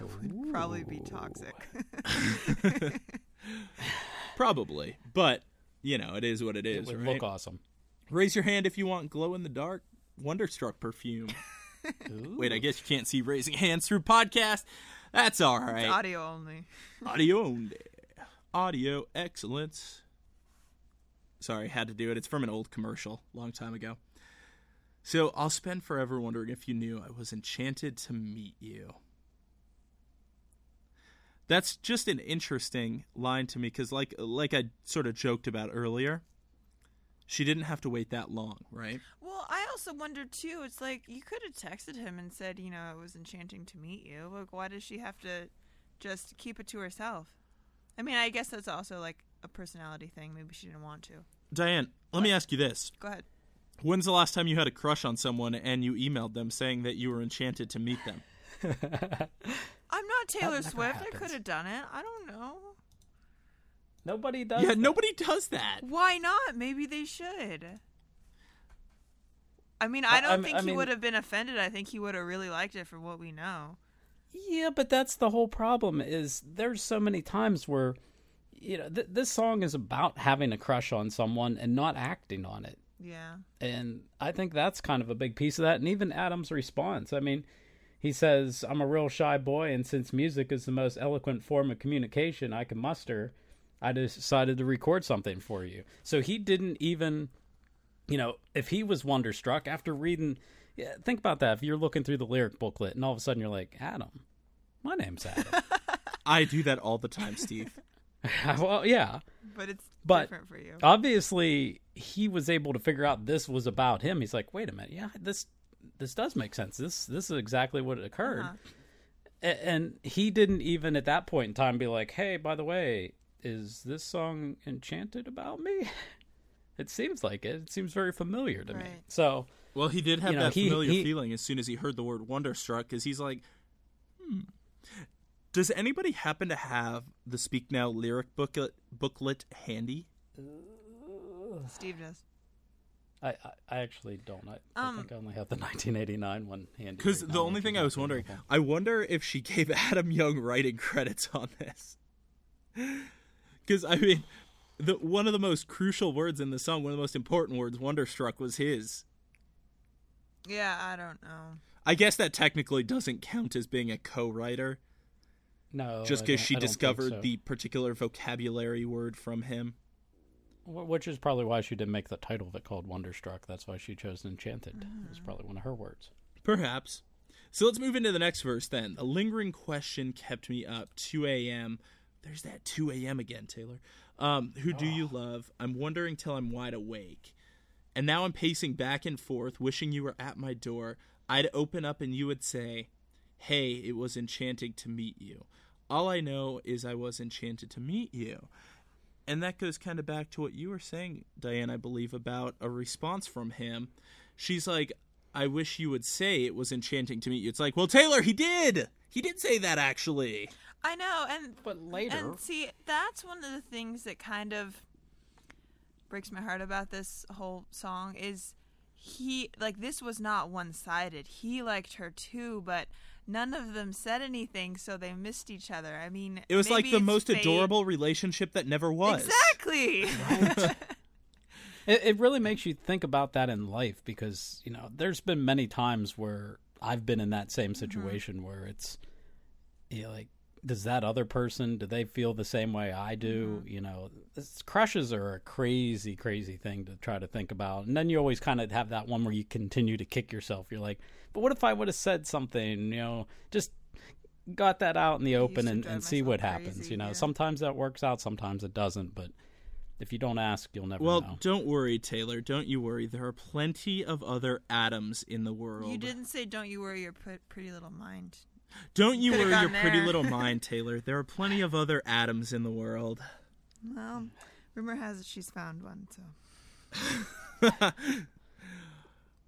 It would probably be toxic. Probably, but you know it is what it It is. would right? look awesome. Raise your hand if you want glow in the dark Wonderstruck perfume. Wait, I guess you can't see raising hands through podcast. That's all right. It's audio only. Audio only. Audio excellence. Sorry, had to do it. It's from an old commercial, long time ago. So I'll spend forever wondering if you knew I was enchanted to meet you. That's just an interesting line to me because, like, like I sort of joked about earlier, she didn't have to wait that long, right? Well, I also wonder too. It's like you could have texted him and said, you know, it was enchanting to meet you. Like, why does she have to just keep it to herself? I mean, I guess that's also like a personality thing. Maybe she didn't want to. Diane, let me ask you this: Go ahead. When's the last time you had a crush on someone and you emailed them saying that you were enchanted to meet them? I'm not Taylor never Swift. I could have done it. I don't know. Nobody does. Yeah, that. nobody does that. Why not? Maybe they should. I mean, I- I don't I'm- think I he mean- would have been offended. I think he would have really liked it from what we know. Yeah, but that's the whole problem. Is there's so many times where, you know, th- this song is about having a crush on someone and not acting on it. Yeah. And I think that's kind of a big piece of that. And even Adam's response. I mean, he says, I'm a real shy boy, and since music is the most eloquent form of communication I can muster, I decided to record something for you. So he didn't even, you know, if he was wonderstruck after reading, yeah, think about that. If you're looking through the lyric booklet and all of a sudden you're like, Adam, my name's Adam. I do that all the time, Steve. well, yeah. But it's But- different for you. obviously he was able to figure out this was about him. He's like, wait a minute, yeah, this this does make sense. This this is exactly what occurred. Uh-huh. A- and he didn't even at that point in time be like, hey, by the way, is this song enchanted about me? It seems like it. It seems very familiar to me. So Well, he did have You know, that he- familiar he- feeling as soon as he heard the word wonderstruck, because he's like, hmm. Does anybody happen to have the Speak Now lyric booklet booklet handy? Steve does. I, I, I actually don't. I, I Um, think I only have the 1989 one handy. Because right the only thing I was wondering, available. I wonder if she gave Adam Young writing credits on this. Because I mean, the one of the most crucial words in the song, one of the most important words, "Wonderstruck," was his. Yeah, I don't know. I guess that technically doesn't count as being a co-writer, no, just because she I discovered so. the particular vocabulary word from him. Which is probably why she didn't make the title of it called Wonderstruck. That's why she chose Enchanted. It was probably one of her words. Perhaps. So let's move into the next verse then. A lingering question kept me up. 2 a.m. There's that 2 a.m. again, Taylor. Um, who do you love? I'm wondering till I'm wide awake. And now I'm pacing back and forth, wishing you were at my door. I'd open up and you would say, Hey, it was enchanting to meet you. All I know is I was enchanted to meet you. And that goes kind of back to what you were saying, Diane, I believe, about a response from him. She's like, I wish you would say it was enchanting to meet you. It's like, well, Taylor, he did. He did say that actually. I know, and But later, and see, that's one of the things that kind of breaks my heart about this whole song is he like this was not one-sided. He liked her too, but none of them said anything, so they missed each other. I mean, It was like the most fate. adorable relationship that never was. Exactly. It, it really makes you think about that in life because you know there's been many times where I've been in that same mm-hmm. situation where it's you know, like does that other person do they feel the same way I do? Mm-hmm. You know, it's, crushes are a crazy, crazy thing to try to think about, and then you always kind of have that one where you continue to kick yourself. You're like, but what if I would have said something? You know, just got that out in the open and, and see what myself happens. You know, yeah. sometimes that works out, sometimes it doesn't, but. If you don't ask, you'll never Well, know. don't worry, Taylor. Don't you worry. There are plenty of other atoms in the world. you didn't say, "Don't you worry your pr- pretty little mind." Don't you Could've worry your gone pretty little mind, Taylor. There are plenty of other atoms in the world. Well, rumor has it she's found one. So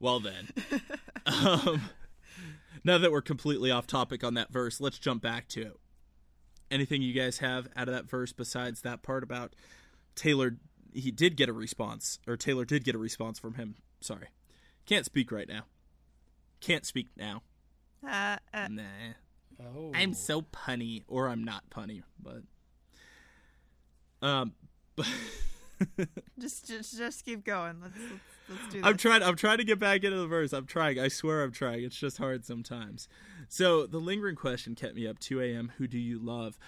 Well then, um, now that we're completely off topic on that verse, let's jump back to it. Anything you guys have out of that verse besides that part about Taylor? He did get a response, or Taylor did get a response from him. Sorry, can't speak right now. Can't speak now. uh, uh, Nah, Oh. I'm so punny, or I'm not punny, but um, but just, just, just keep going. Let's, let's, let's do this. I'm trying. I'm trying to get back into the verse. I'm trying. I swear I'm trying. It's just hard sometimes. So the lingering question kept me up. 2 a.m. Who do you love?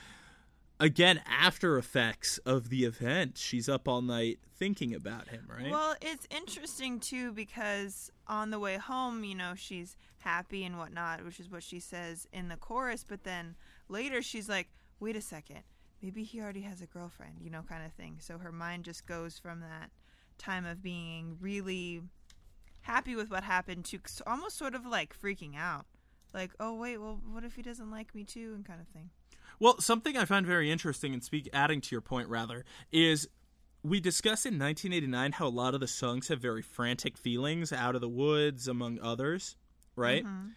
Again, after effects of the event, she's up all night thinking about him. Right? Well, it's interesting too because on the way home, you know, she's happy and whatnot, which is what she says in the chorus. But then later, she's like, "Wait a second, maybe he already has a girlfriend," you know, kind of thing. So her mind just goes from that time of being really happy with what happened to almost sort of like freaking out, like, "Oh wait, well, what if he doesn't like me too?" and kind of thing. Well, something I find very interesting, and speak adding to your point rather, is we discussed in 1989 how a lot of the songs have very frantic feelings, "Out of the Woods," among others, right? Mm-hmm.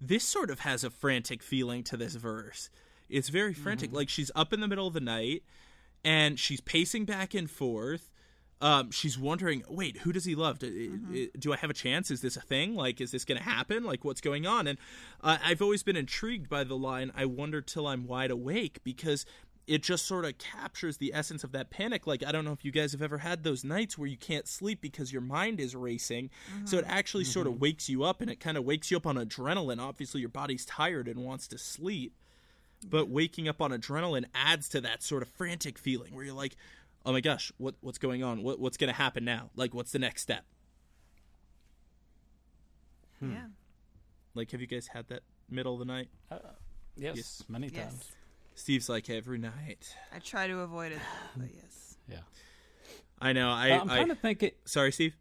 This sort of has a frantic feeling to this verse. It's very frantic, mm-hmm. like she's up in the middle of the night and she's pacing back and forth. Um, she's wondering, wait, who does he love? Do, do I have a chance? Is this a thing? Like, is this going to happen? Like, what's going on? And uh, I've always been intrigued by the line, I wonder till I'm wide awake, because it just sort of captures the essence of that panic. Like, I don't know if you guys have ever had those nights where you can't sleep because your mind is racing. So it actually sort of wakes you up and it kind of wakes you up on adrenaline. Obviously, your body's tired and wants to sleep but waking up on adrenaline adds to that sort of frantic feeling where you're like oh my gosh what what's going on what what's going to happen now like what's the next step Yeah. like have you guys had that middle of the night Uh, yes, Yes. many Yes. times. steve's like every night I try to avoid it, but yes. Yeah. i know i, Uh, I'm kind of thinking. sorry steve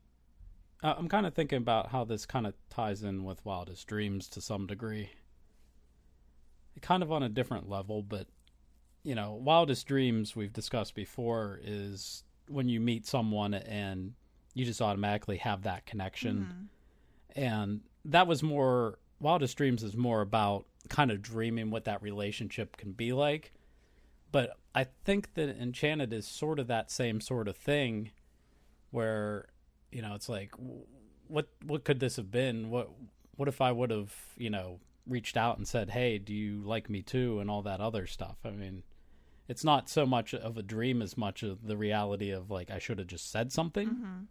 Uh, I'm kind of thinking about how this kind of ties in with Wildest Dreams to some degree. Kind of on a different level, but you know, Wildest Dreams we've discussed before is when you meet someone and you just automatically have that connection. Mm-hmm. And that was more Wildest Dreams is more about kind of dreaming what that relationship can be like. But I think that Enchanted is sort of that same sort of thing where you know, it's like, what what could this have been? What what if I would have, you know, reached out and said, "Hey, do you like me too?" and all that other stuff. I mean, it's not so much of a dream as much of the reality of like I should have just said something. Mm-hmm.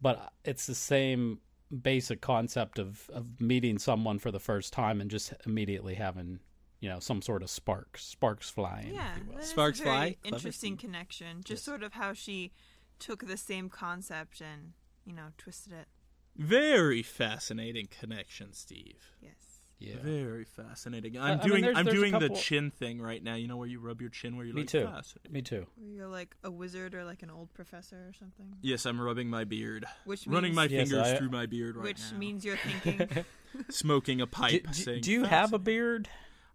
But it's the same basic concept of of meeting someone for the first time and just immediately having, you know, some sort of sparks, sparks flying. Yeah, if you will. Sparks a very fly? Interesting Steve. connection. Just sort of how she took the same concept and you know twisted it. Very fascinating connection, Steve. Yes. Yeah. Very fascinating. I I'm mean, doing there's- I'm there's a doing the couple- chin thing right now. You know where you rub your chin where you're Me like too. fascinating. Me too. You're like a wizard or like an old professor or something. Yes, I'm rubbing my beard. Which Running means, my Yes, fingers I- through my beard right now. which now. means you're thinking. smoking a Do, pipe. do- saying, do you have a "Fascinating." beard?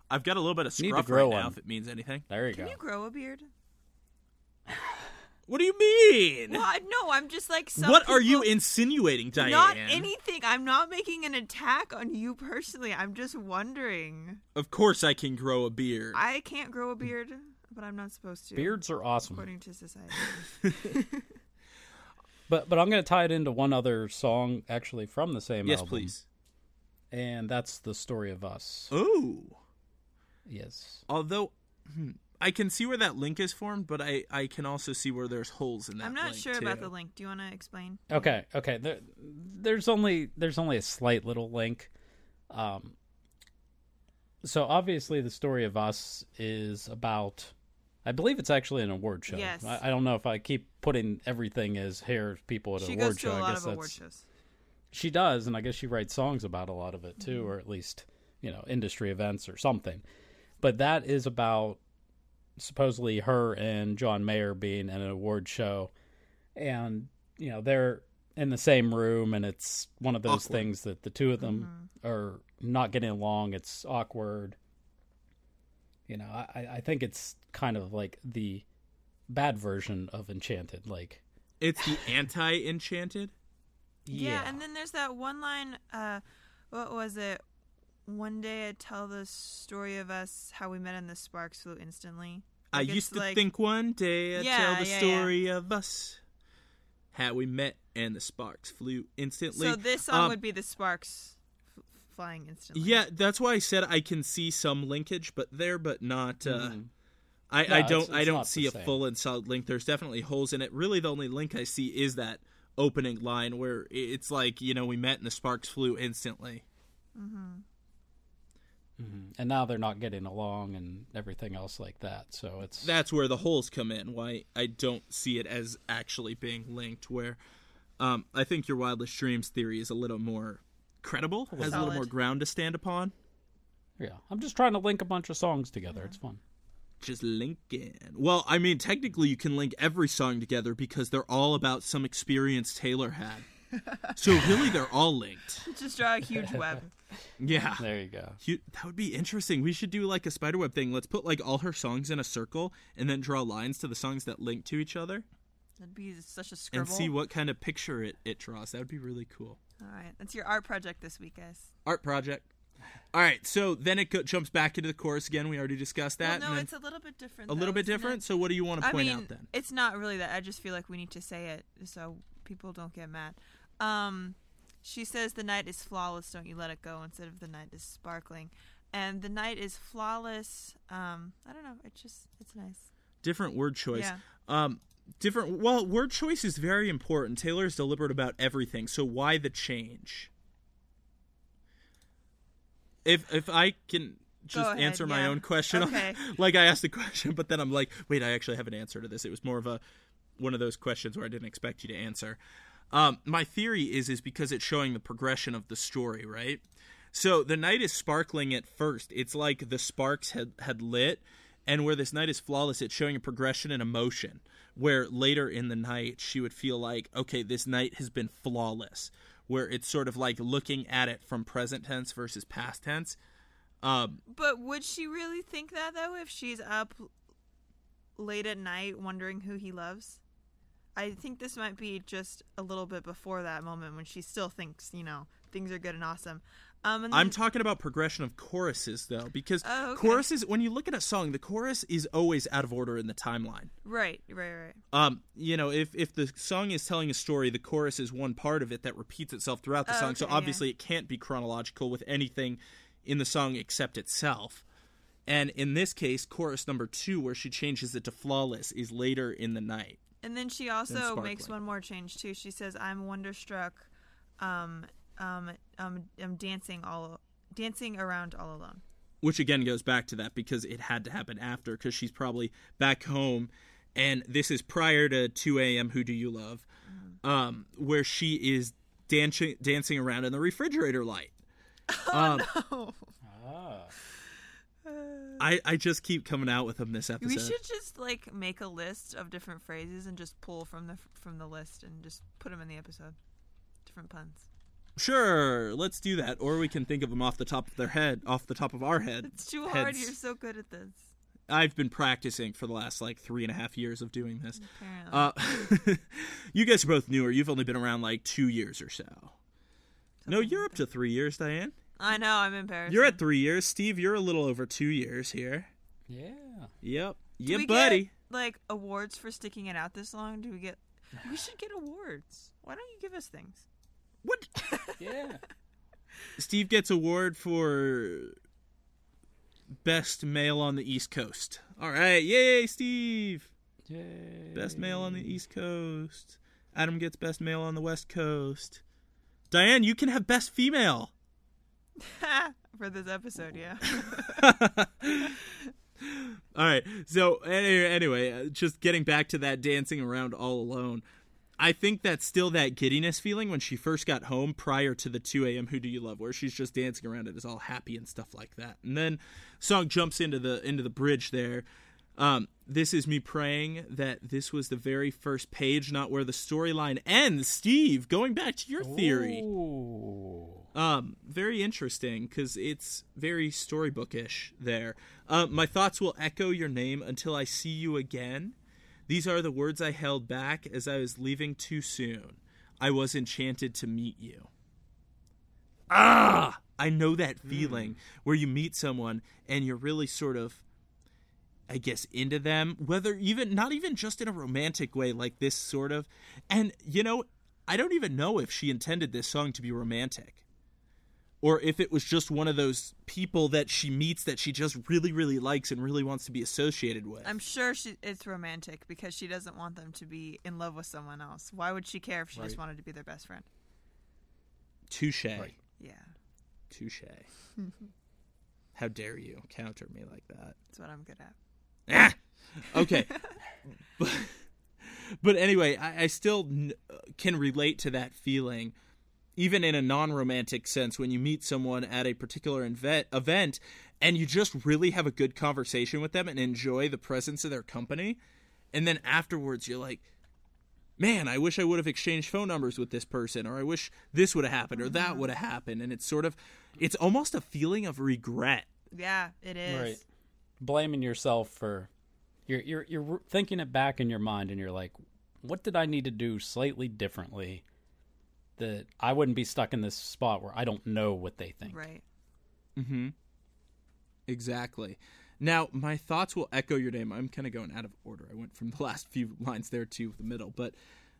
I've got a little bit of You need to scruff grow right now, one. if it means anything. There you Can go. you grow a beard? What do you mean? Well, no, I'm just like. Some what are you people- insinuating, Diane? Not anything. I'm not making an attack on you personally. I'm just wondering. Of course, I can grow a beard. I can't grow a beard, but I'm not supposed to. Beards are awesome. according to society. But but I'm going to tie it into one other song actually from the same yes, album. please. And that's the story of us. Oh, Yes. although hmm, I can see where that link is formed, but I I can also see where there's holes in that. I'm not link, sure about the link. Do you want to explain? Okay. Okay. There, there's only there's only a slight little link. Um. So obviously, the story of us is about. I believe it's actually an award show. Yes. I, I don't know if I keep putting everything as here people at She an goes award to show. a I lot guess of award that's shows. she does, and I guess she writes songs about a lot of it too, or at least you know industry events or something. But that is about supposedly her and John Mayer being at an award show, and you know they're in the same room, and it's one of those Awkward. things that the two of them are not getting along. It's awkward. You know, I, I think it's kind of like the bad version of Enchanted. Like, It's the anti-enchanted. Yeah. and then there's that one line. Uh, what was it? One day I tell the story of us how we met and the sparks flew instantly. I Like, it's used to like- think one day I'd Yeah, tell the yeah, story of us, how we met and the sparks flew instantly. So this song Um, would be the sparks f- flying instantly. Yeah, that's why I said I can see some linkage, but there, but not. Uh, Mhm. I, No, I don't. it's I don't see a same. full and solid link. There's definitely holes in it. Really, the only link I see is that opening line where it's like you know we met and the sparks flew instantly. Mhm. And now they're not getting along and everything else like that. So it's That's where the holes come in. Why I don't see it as actually being linked. Where um, I think your wildest dreams theory is a little more credible, has a little more ground to stand upon. yeah. I'm just trying to link a bunch of songs together. It's fun. Just linking. Well, I mean, technically, you can link every song together because they're all about some experience Taylor had. So really, they're all linked. Just draw a huge web. Yeah. There you go. You, that would be interesting. We should do like a spiderweb thing. Let's put like all her songs in a circle and then draw lines to the songs that link to each other That'd be such a scribble. and see what kind of picture it, it draws. That would be really cool. All right, that's your art project this week, guys. Art project. All right, so then it go- jumps back into the chorus again. We already discussed that. well, no, and it's a little bit different. a though, little bit isn't it? different. So what do you want to I point mean, out then? it's not really that. I just feel like we need to say it so people don't get mad. Um, she says the night is flawless, don't you let it go, instead of the night is sparkling. And the night is flawless. Um, I don't know. It's just it's nice. Different word choice. Yeah. Um, different. Well, word choice is very important. Taylor is deliberate about everything. So why the change? If if I can just ahead, answer my yeah. own question, Okay. like I asked the question, but then I'm like, wait, I actually have an answer to this. It was more of a one of those questions where I didn't expect you to answer. Um, my theory is is because it's showing the progression of the story, right? So the night is sparkling at first. It's like the sparks had had lit, and where this night is flawless, it's showing a progression in emotion. Where later in the night she would feel like, okay, this night has been flawless. Where it's sort of like looking at it from present tense versus past tense. Um, But would she really think that though if she's up late at night wondering who he loves? I think this might be just a little bit before that moment when she still thinks, you know, things are good and awesome. Um, and I'm talking about progression of choruses though, because Oh, okay. choruses when you look at a song, the chorus is always out of order in the timeline. right, right, right. Um, you know, if if the song is telling a story, the chorus is one part of it that repeats itself throughout the Oh, song. So okay, yeah. obviously, it can't be chronological with anything in the song except itself. And in this case, chorus number two, where she changes it to flawless, is later in the night. And then she also makes one more change too. She says, "I'm wonderstruck, um, um, um, I'm dancing all, dancing around all alone." which again goes back to that because it had to happen after because she's probably back home and this is prior to 2 a.m who do you love um, where she is dancing dancing around in the refrigerator light um, Oh, Ah. I, I just keep coming out with them this episode we should just like make a list of different phrases and just pull from the from the list and just put them in the episode. Different puns. sure let's do that or we can think of them off the top of their head off the top of our head It's too hard. heads. You're so good at this. i've been practicing for the last like three and a half years of doing this Apparently. uh, you guys are both newer you've only been around like two years or so no you're like up to three years diane I know. I'm embarrassed. You're at three years. Steve, you're a little over two years here. Yeah. Yep. Do Yeah, we buddy. Get, like awards for sticking it out this long? Do we get? We should get awards. Why don't you give us things? What? Yeah. Steve gets award for best male on the East Coast. All right. Yay, Steve. Yay. Best male on the East Coast. Adam gets best male on the West Coast. Diane, you can have best female. for this episode, yeah. All right. So anyway, uh, just getting back to that dancing around all alone. I think that's still that giddiness feeling when she first got home prior to the 2 a.m. Who Do You Love, where she's just dancing around it is all happy and stuff like that. And then song jumps into the into the bridge there. Um, this is me praying that this was the very first page, not where the storyline ends. Steve, going back to your theory. Um, very interesting because it's very storybookish there. Uh, my thoughts will echo your name until I see you again. These are the words I held back as I was leaving too soon. I was enchanted to meet you. Ah, I know that feeling where you meet someone and you're really sort of, I guess, into them. Whether even not even just in a romantic way, like this sort of. And you know, I don't even know if she intended this song to be romantic or if it was just one of those people that she meets that she just really really likes and really wants to be associated with I'm sure she it's romantic because she doesn't want them to be in love with someone else. Why would she care if she just wanted to be their best friend? touche Right. Yeah, touche how dare you counter me like that that's what I'm good at. Ah! okay but, but anyway I, I still n- can relate to that feeling even in a non-romantic sense when you meet someone at a particular inve- event and you just really have a good conversation with them and enjoy the presence of their company and then afterwards you're like man i wish i would have exchanged phone numbers with this person or i wish this would have happened or that would have happened and it's sort of it's almost a feeling of regret Yeah, it is. Right. Blaming yourself for you're you're you're thinking it back in your mind and you're like, what did I need to do slightly differently that I wouldn't be stuck in this spot where I don't know what they think. Right. Mm-hmm. Exactly. Now, my thoughts will echo your name. I'm kind of going out of order. I went from the last few lines there to the middle, but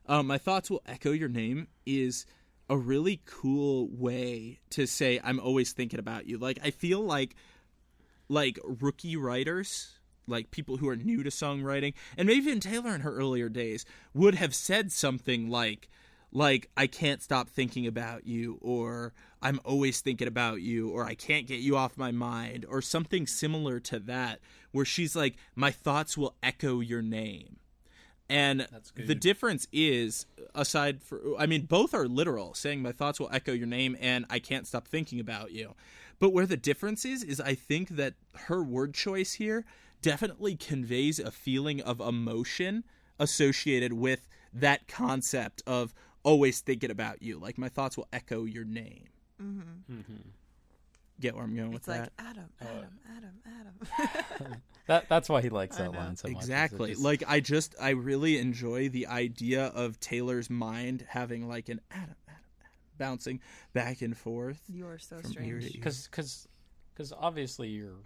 um, my thoughts will echo your name is a really cool way to say I'm always thinking about you. Like I feel like like rookie writers, like people who are new to songwriting, and maybe even Taylor in her earlier days would have said something like like I can't stop thinking about you or I'm always thinking about you or I can't get you off my mind or something similar to that where she's like my thoughts will echo your name. And the difference is aside for I mean both are literal saying my thoughts will echo your name and I can't stop thinking about you. But where the difference is is I think that her word choice here definitely conveys a feeling of emotion associated with that concept of always thinking about you. Like my thoughts will echo your name. Mm-hmm. hmm Get where I'm going It's with like that? Adam, Uh, Adam, Adam, Adam. That that's why he likes that line so much. exactly. just- Like I just I really enjoy the idea of Taylor's mind having like an Adam, Adam, Adam bouncing back and forth. You're so strange. Because because because obviously you're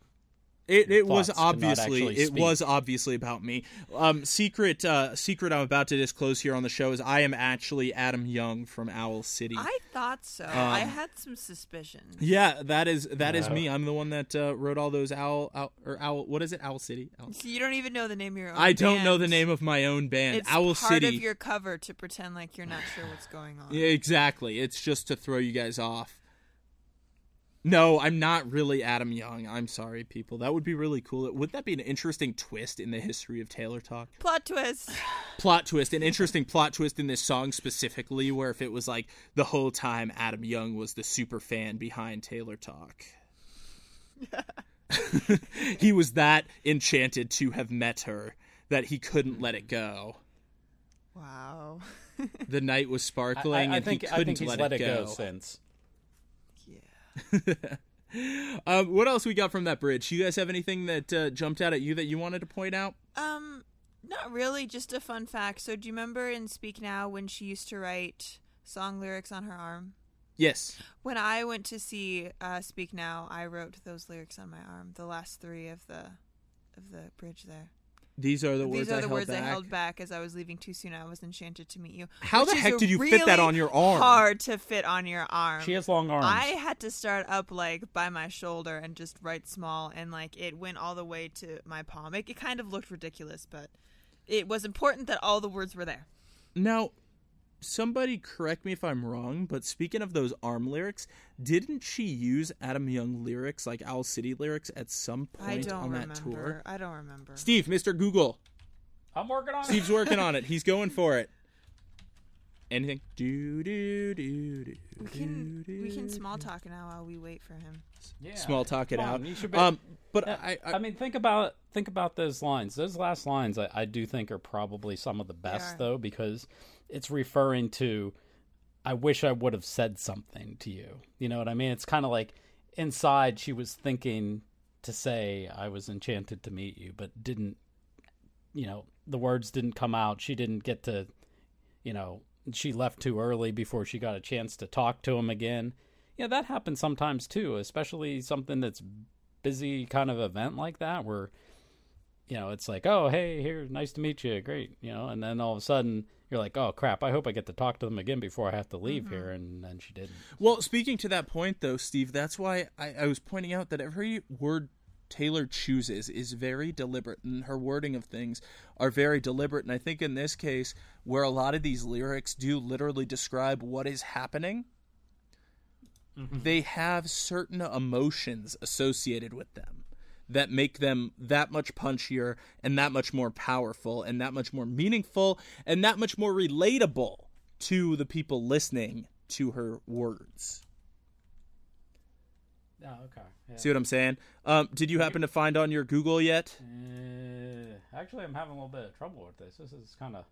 It it was obviously it was obviously about me. Um, secret uh, secret I'm about to disclose here on the show is I am actually Adam Young from Owl City. I thought so. I had some suspicions. yeah, that is that is me. I'm the one that uh, wrote all those owl, owl or owl. What is it? Owl City. Owl. So you don't even know the name of your own I don't know the name of my own band. It's Owl part City. of your cover to pretend like you're not sure what's going on. Yeah, exactly. It's just to throw you guys off. No, I'm not really Adam Young. I'm sorry, people. That would be really cool. Would that be an interesting twist in the history of Taylor Talk? Plot twist. plot twist, an interesting plot twist in this song specifically, where if it was like the whole time Adam Young was the super fan behind Taylor Talk. he was that enchanted to have met her that he couldn't let it go. Wow. The night was sparkling I, I and think he couldn't think he's let, let it go. since. Um, what else we got from that bridge? You guys have anything that uh, jumped out at you that you wanted to point out? Um, not really. Just a fun fact. So, do you remember in Speak Now when she used to write song lyrics on her arm? Yes. When I went to see uh, Speak Now, I wrote those lyrics on my arm. The last three of the of the bridge there. These are the words These are I the held words back. I held back as I was leaving too soon. I was enchanted to meet you. How Which the heck did you fit that on your arm? Hard to fit on your arm. She has long arms. I had to start up like by my shoulder and just write small, and like it went all the way to my palm. It, it kind of looked ridiculous, but it was important that all the words were there. Now, somebody correct me if I'm wrong, but speaking of those arm lyrics, didn't she use Adam Young lyrics, like Owl City lyrics, at some point don't on that tour? I don't remember. Steve, Mr. Google. I'm working on Steve's working on it. He's going for it. Anything? Do do do do. We can do, we can small talk now while we wait for him. Yeah. small talk it on, out. be- um, but Yeah, I, I, I mean, think about think about those lines. Those last lines, I, I do think are probably some of the best, are. though, because it's referring to. I wish I would have said something to you. You know what I mean? It's kind of like inside she was thinking to say I was enchanted to meet you, but didn't. You know, the words didn't come out. She didn't get to. You know, she left too early before she got a chance to talk to him again. Yeah, that happens sometimes too, especially something that's busy kind of event like that where you know it's like oh hey here nice to meet you great you know and then all of a sudden you're like oh crap i hope i get to talk to them again before i have to leave here mm-hmm. and then she didn't. Well, speaking to that point, though, Steve, that's why I, I was pointing out that every word Taylor chooses is very deliberate, and her wording of things are very deliberate. And I think in this case, where a lot of these lyrics do literally describe what is happening, mm-hmm. they have certain emotions associated with them that make them that much punchier and that much more powerful and that much more meaningful and that much more relatable to the people listening to her words. oh okay yeah. See what I'm saying? Um, did you happen to find on your Google yet? Uh, actually i'm having a little bit of trouble with this this is kind of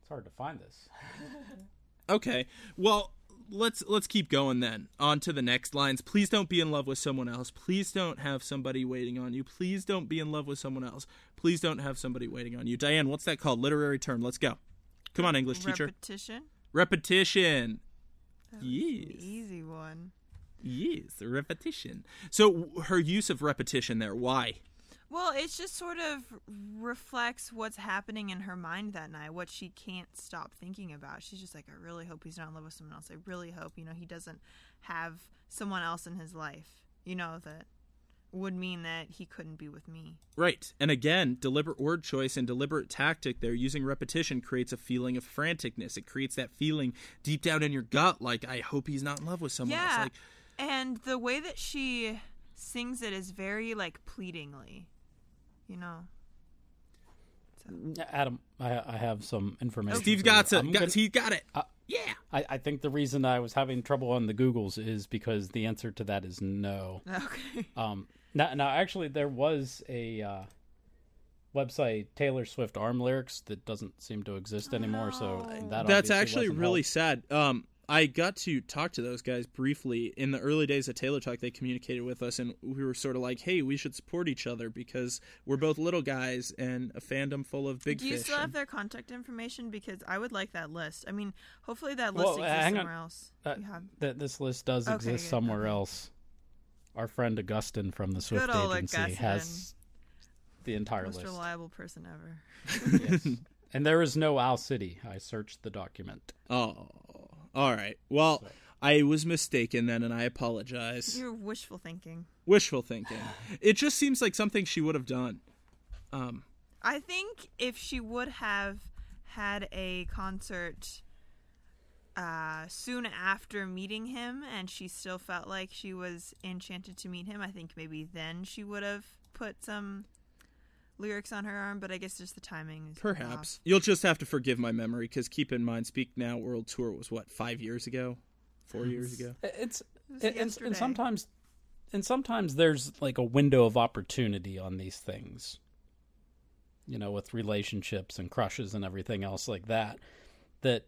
it's hard to find this Okay. Well, let's let's keep going then. On to the next lines. Please don't be in love with someone else. Please don't have somebody waiting on you. Please don't be in love with someone else. Please don't have somebody waiting on you. Diane, what's that called? Literary term. Let's go. Come on, English teacher. Repetition. Repetition. That was an Yes. easy one. Yes, repetition. So her use of repetition there. Why? Well, it just sort of reflects what's happening in her mind that night, what she can't stop thinking about. She's just like, I really hope he's not in love with someone else. I really hope, you know, he doesn't have someone else in his life, you know, that would mean that he couldn't be with me. Right. And again, deliberate word choice and deliberate tactic there using repetition creates a feeling of franticness. It creates that feeling deep down in your gut like I hope he's not in love with someone yeah. else. Like And the way that she sings it is very, like, pleadingly, you know. Yeah, adam i, I have some information Steve's got it. Got, gonna- he got it. Uh, yeah. I, I think the reason I was having trouble on the Googles is because the answer to that is no. Okay. Um, now, now actually, there was a uh, website, Taylor Swift Arm Lyrics, that doesn't seem to exist anymore. So that That's actually really help. sad. Um I got to talk to those guys briefly in the early days of Taylor Talk. They communicated with us, and we were sort of like, "Hey, we should support each other because we're both little guys and a fandom full of big guys. Do you fish." still have their contact information? Because I would like that list. I mean, hopefully that Well, list uh, exists hang on. somewhere else. Uh, have That this list does Okay, exist good, somewhere okay. else. Our friend Augustin from the Swift Good old Agency Augustin. has the entire most list. Most reliable person ever. Yes. and there is no Owl City. I searched the document. Oh, all right. Well, So- I was mistaken then, and I apologize. You're wishful thinking. Wishful thinking. It just seems like something she would have done. Um, I think if she would have had a concert uh, soon after meeting him and she still felt like she was enchanted to meet him, I think maybe then she would have put some lyrics on her arm, but I guess just the timing is perhaps you'll just have to forgive my memory because keep in mind, Speak Now World Tour was what five years ago, four years ago. It's It and, and, sometimes and sometimes there's like a window of opportunity on these things. You know, with relationships and crushes and everything else like that. That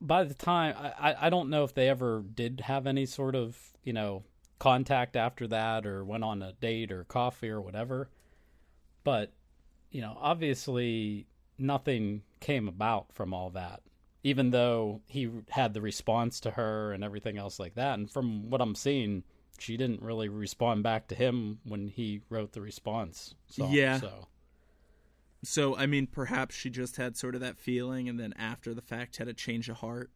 by the time I, I, I don't know if they ever did have any sort of, you know, contact after that or went on a date or coffee or whatever. But, you know, obviously nothing came about from all that even though he had the response to her and everything else like that. And from what I'm seeing, she didn't really respond back to him when he wrote the response. Song, Yeah. So So I mean, perhaps she just had sort of that feeling, and then after the fact had a change of heart.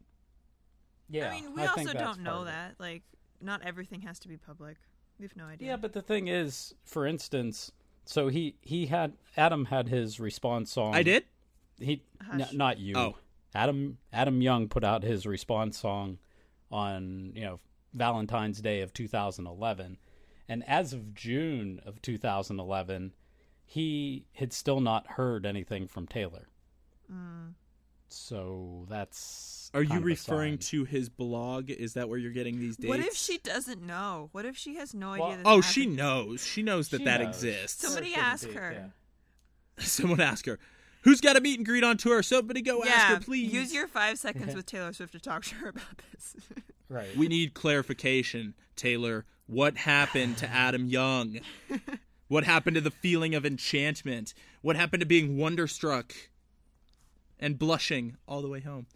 yeah, I mean, we think also don't know part of it. that. Like, not everything has to be public. We have no idea. Yeah, but the thing is, for instance, so he he had Adam had his response song. I did. He n- not you. Oh. Adam Adam Young put out his response song on you know Valentine's Day of 2011, and as of June of 2011, he had still not heard anything from Taylor. Mm. So that's Are you of referring sign. to his blog? Is that where you're getting these dates? What if she doesn't know? What if she has no Well, idea? This Oh, she happened? knows. She knows that She that knows. exists. Somebody Or it shouldn't ask be, her. yeah. Someone ask her. Who's got a meet and greet on tour? Somebody go ask her, please. use your five seconds with Taylor Swift to talk to her about this. Right. We need clarification, Taylor. What happened to Adam Young? What happened to the feeling of enchantment? What happened to being wonderstruck and blushing all the way home?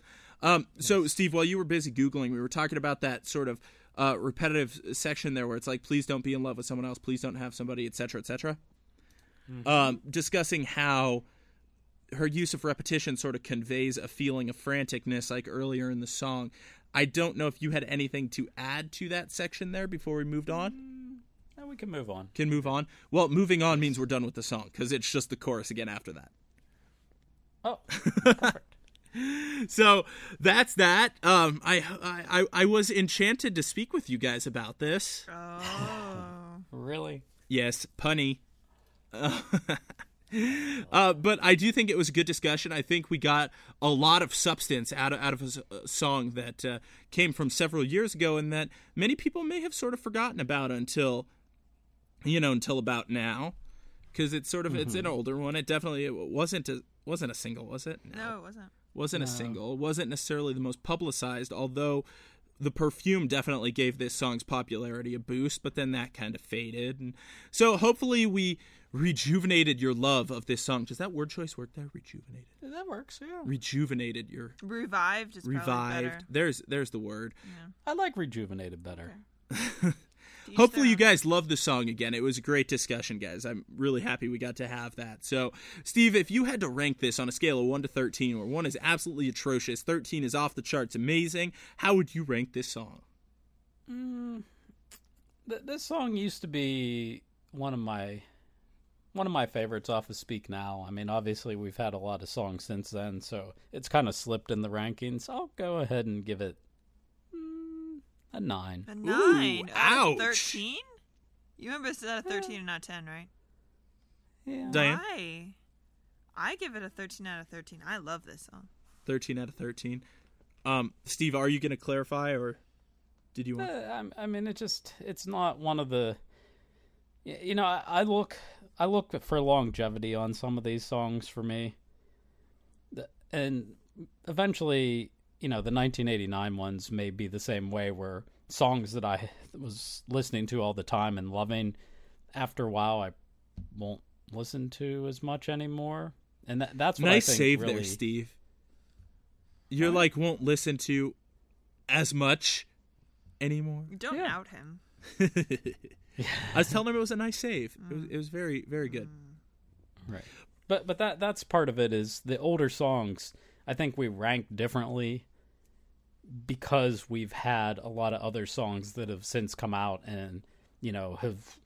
Um, so, Steve, while you were busy Googling, we were talking about that sort of uh, repetitive section there where it's like, please don't be in love with someone else, please don't have somebody, etc., etc. Um, discussing how her use of repetition sort of conveys a feeling of franticness, like earlier in the song. I don't know if you had anything to add to that section there before we moved on. Now we can move on. Can move on. Well, moving on means we're done with the song because it's just the chorus again after that. Oh. So that's that. Um, I, I I I was enchanted to speak with you guys about this. oh, really? Yes, punny. Uh, but I do think it was a good discussion. I think we got a lot of substance out of out of a, s- a song that uh, came from several years ago, and that many people may have sort of forgotten about until, you know, until about now, because it's sort of it's an older one. It definitely it wasn't a wasn't a single, was it? no, it wasn't. wasn't a single. Wasn't necessarily the most publicized, although the perfume definitely gave this song's popularity a boost, but then that kind of faded. And so hopefully we rejuvenated your love of this song. Does that word choice work there? Rejuvenated. That works. Yeah. Rejuvenated your Revived is probably revived. better. There's there's the word. I like rejuvenated better. To each Hopefully you guys love the song again. It was a great discussion, guys. I'm really happy we got to have that. So, Steve, if you had to rank this on a scale of 1 to 13, where 1 is absolutely atrocious, 13 is off the charts amazing, how would you rank this song? Th- this song used to be one of my one of my favorites off of Speak Now. I mean, obviously we've had a lot of songs since then, so it's kind of slipped in the rankings. I'll go ahead and give it mm, a nine. A nine. ouch. Thirteen. You remember it's out of thirteen and not ten, right? Yeah. Diane? Why? I give it a thirteen out of thirteen. I love this song. 13 out of 13. Um, Steve, are you going to clarify or did you Uh, want I, I mean, it just it's not one of the. You know, I, I look I look for longevity on some of these songs for me, The- and eventually, you know, the 1989 ones may be the same way where songs that I was listening to all the time and loving, after a while, I won't listen to as much anymore. And that, that's what nice I think save really, there, Steve. You're What? like won't listen to as much anymore. Don't Yeah. out him. I was telling him it was a nice save. It was, mm. it was very, very good. Mm. Right. But but that that's part of it is the older songs I think we rank differently because we've had a lot of other songs that have since come out and you know have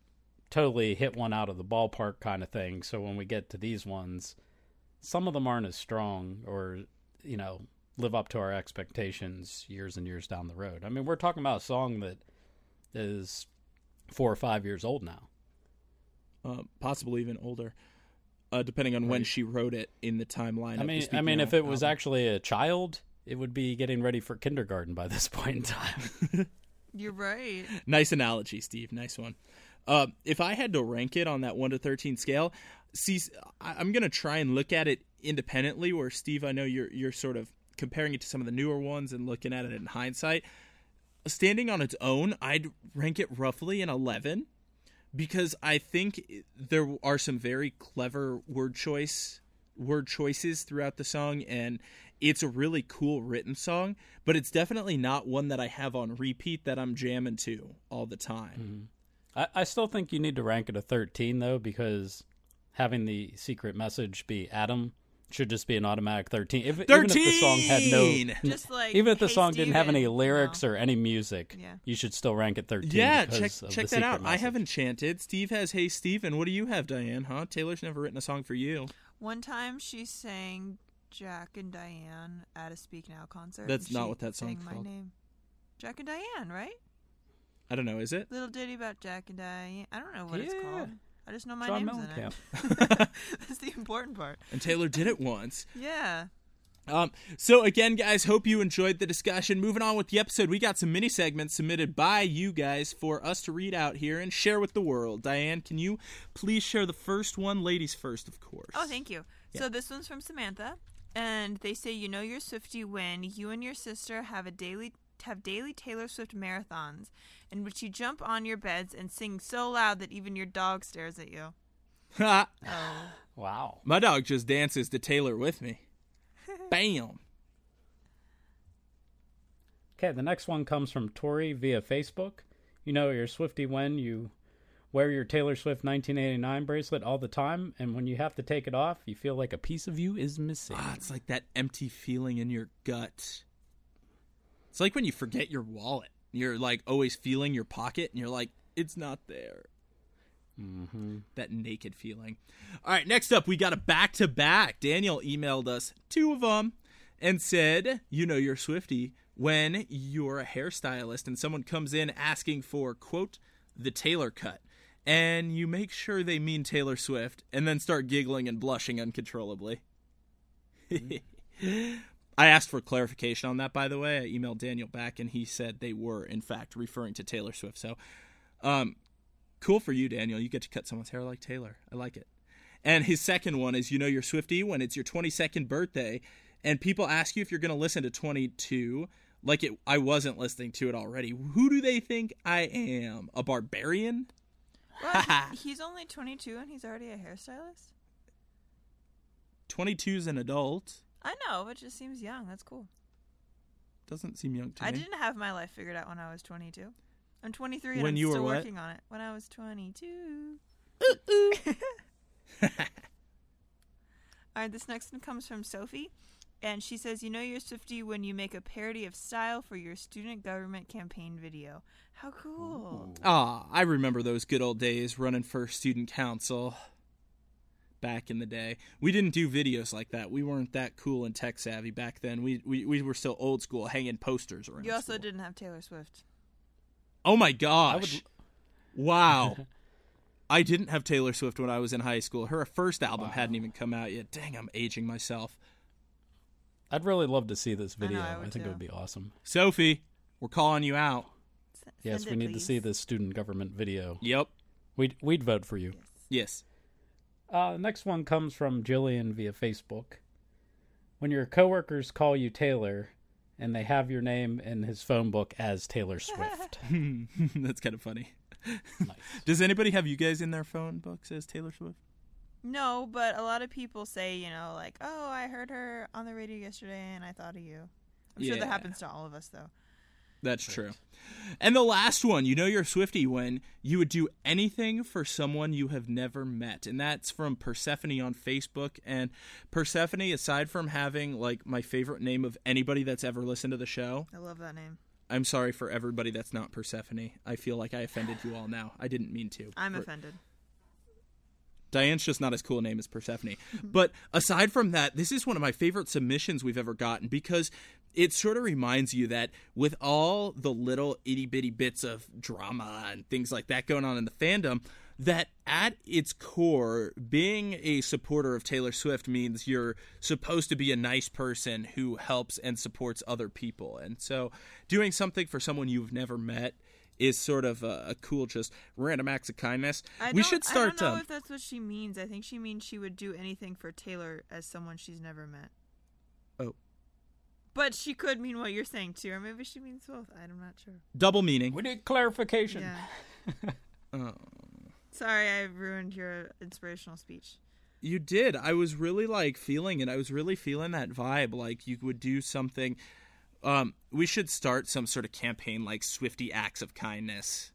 totally hit one out of the ballpark kind of thing. So when we get to these ones, some of them aren't as strong or you know live up to our expectations years and years down the road. I mean, we're talking about a song that is 4 or 5 years old now. Uh, possibly even older, uh, depending on when she wrote it in the timeline. I mean, I mean, if it was actually a child, it would be getting ready for kindergarten by this point in time. You're right. nice analogy, Steve. Nice one. Uh, if I had to rank it on that one to thirteen scale, see, I- I'm gonna try and look at it independently. Where Steve, I know you're you're sort of comparing it to some of the newer ones and looking at it in hindsight. Standing on its own, I'd rank it roughly an eleven because I think there are some very clever word choice word choices throughout the song and it's a really cool written song but it's definitely not one that i have on repeat that i'm jamming to all the time mm-hmm. I, I still think you need to rank it a 13, though, because having the secret message be Adam should just be an automatic 13. If, Even if the song had no. Just like Even if the Hey song didn't have any lyrics No. or any music, Yeah. you should still rank it 13. yeah check check that out secret i message. have enchanted steve has hey steven what do you have diane huh taylor's never written a song for you One time she sang Jack and Diane at a Speak Now concert. That's not what that song's sang my called. name. Jack and Diane, right? i don't know is it Little ditty about Jack and Diane. I don't know what it's called. I just know my John name's in it. That's the important part. and taylor did it once Yeah. Um, so again, guys, hope you enjoyed the discussion. Moving on with the episode, we got some mini segments submitted by you guys for us to read out here and share with the world. Diane, can you please share the first one? Ladies first, of course. Oh, thank you. So this one's from Samantha, and they say you know you're Swifty when you and your sister have a daily have daily Taylor Swift marathons in which you jump on your beds and sing so loud that even your dog stares at you. Ha! Oh. Wow. My dog just dances to Taylor with me. Bam. Okay, the next one comes from Tori via Facebook. You know you're Swifty when you wear your Taylor Swift 1989 bracelet all the time, and when you have to take it off, you feel like a piece of you is missing. Ah, it's like that empty feeling in your gut. It's like when you forget your wallet. You're like always feeling your pocket, and you're like, it's not there. Mm-hmm. that naked feeling. All right, next up, we got a back to back. Daniel emailed us two of them and said, You know, you're Swifty when you're a hairstylist and someone comes in asking for, quote, the Taylor cut. And you make sure they mean Taylor Swift and then start giggling and blushing uncontrollably. I asked for clarification on that, by the way. I emailed Daniel back and he said they were, in fact, referring to Taylor Swift. So, um, cool for you, Daniel. You get to cut someone's hair like Taylor. I like it. And his second one is you know you're Swifty when it's your 22nd birthday and people ask you if you're going to listen to 22 like it I wasn't listening to it already. Who do they think I am? A barbarian? Well, he- he's only 22 and he's already a hairstylist. 22 is an adult. I know, but just seems young. That's cool. Doesn't seem young to I me. didn't have my life figured out when I was 22. I'm 23 and When I'm you were still what? working on it. When I was 22. ooh, All right, this next one comes from Sophie, and she says, "You know you're Swifty when you make a parody of style for your student government campaign video. How cool! Ah, I remember those good old days running for student council back in the day. We didn't do videos like that. We weren't that cool and tech savvy back then. We we, we were still old school, hanging posters around. You also school. didn't have Taylor Swift. Oh my I gosh! would, Wow. I didn't have Taylor Swift when I was in high school. Her first album Wow. hadn't even come out yet. Dang, I'm aging myself. I'd really love to see this I know, video. I I, think too. it would be awesome. Sophie, we're calling you out. S- Yes, send we it, need to see please. this student government video. Yep. We'd we'd vote for you. Yes. Uh, next one comes from Jillian via Facebook. When your coworkers call you Taylor, and they have your name in his phone book as Taylor Swift. That's kind of funny. nice. Does anybody have you guys in their phone books as Taylor Swift? No, but a lot of people say, you know, like, oh, I heard her on the radio yesterday and I thought of you. I'm sure that happens to all of us, though. That's true. And the last one, you know you're Swifty when you would do anything for someone you have never met. And that's from Persephone on Facebook. And Persephone, aside from having like my favorite name of anybody that's ever listened to the show, I love that name. I'm sorry for everybody that's not Persephone. I feel like I offended you all now. I didn't mean to. I'm Per- offended. Diane's just not as cool a name as Persephone. but aside from that, this is one of my favorite submissions we've ever gotten because it sort of reminds you that with all the little itty bitty bits of drama and things like that going on in the fandom, that at its core, being a supporter of Taylor Swift means you're supposed to be a nice person who helps and supports other people. And so doing something for someone you've never met is sort of a, a cool, just random acts of kindness. I we should start. I don't know um, if that's what she means. I think she means she would do anything for Taylor as someone she's never met. Oh. But she could mean what you're saying too, or maybe she means both. I'm not sure. double meaning. We need clarification. Yeah. Oh. Sorry, I ruined your inspirational speech. You did. I was really like feeling it. I was really feeling that vibe. Like you would do something. Um, we should start some sort of campaign like Swifty Acts of Kindness.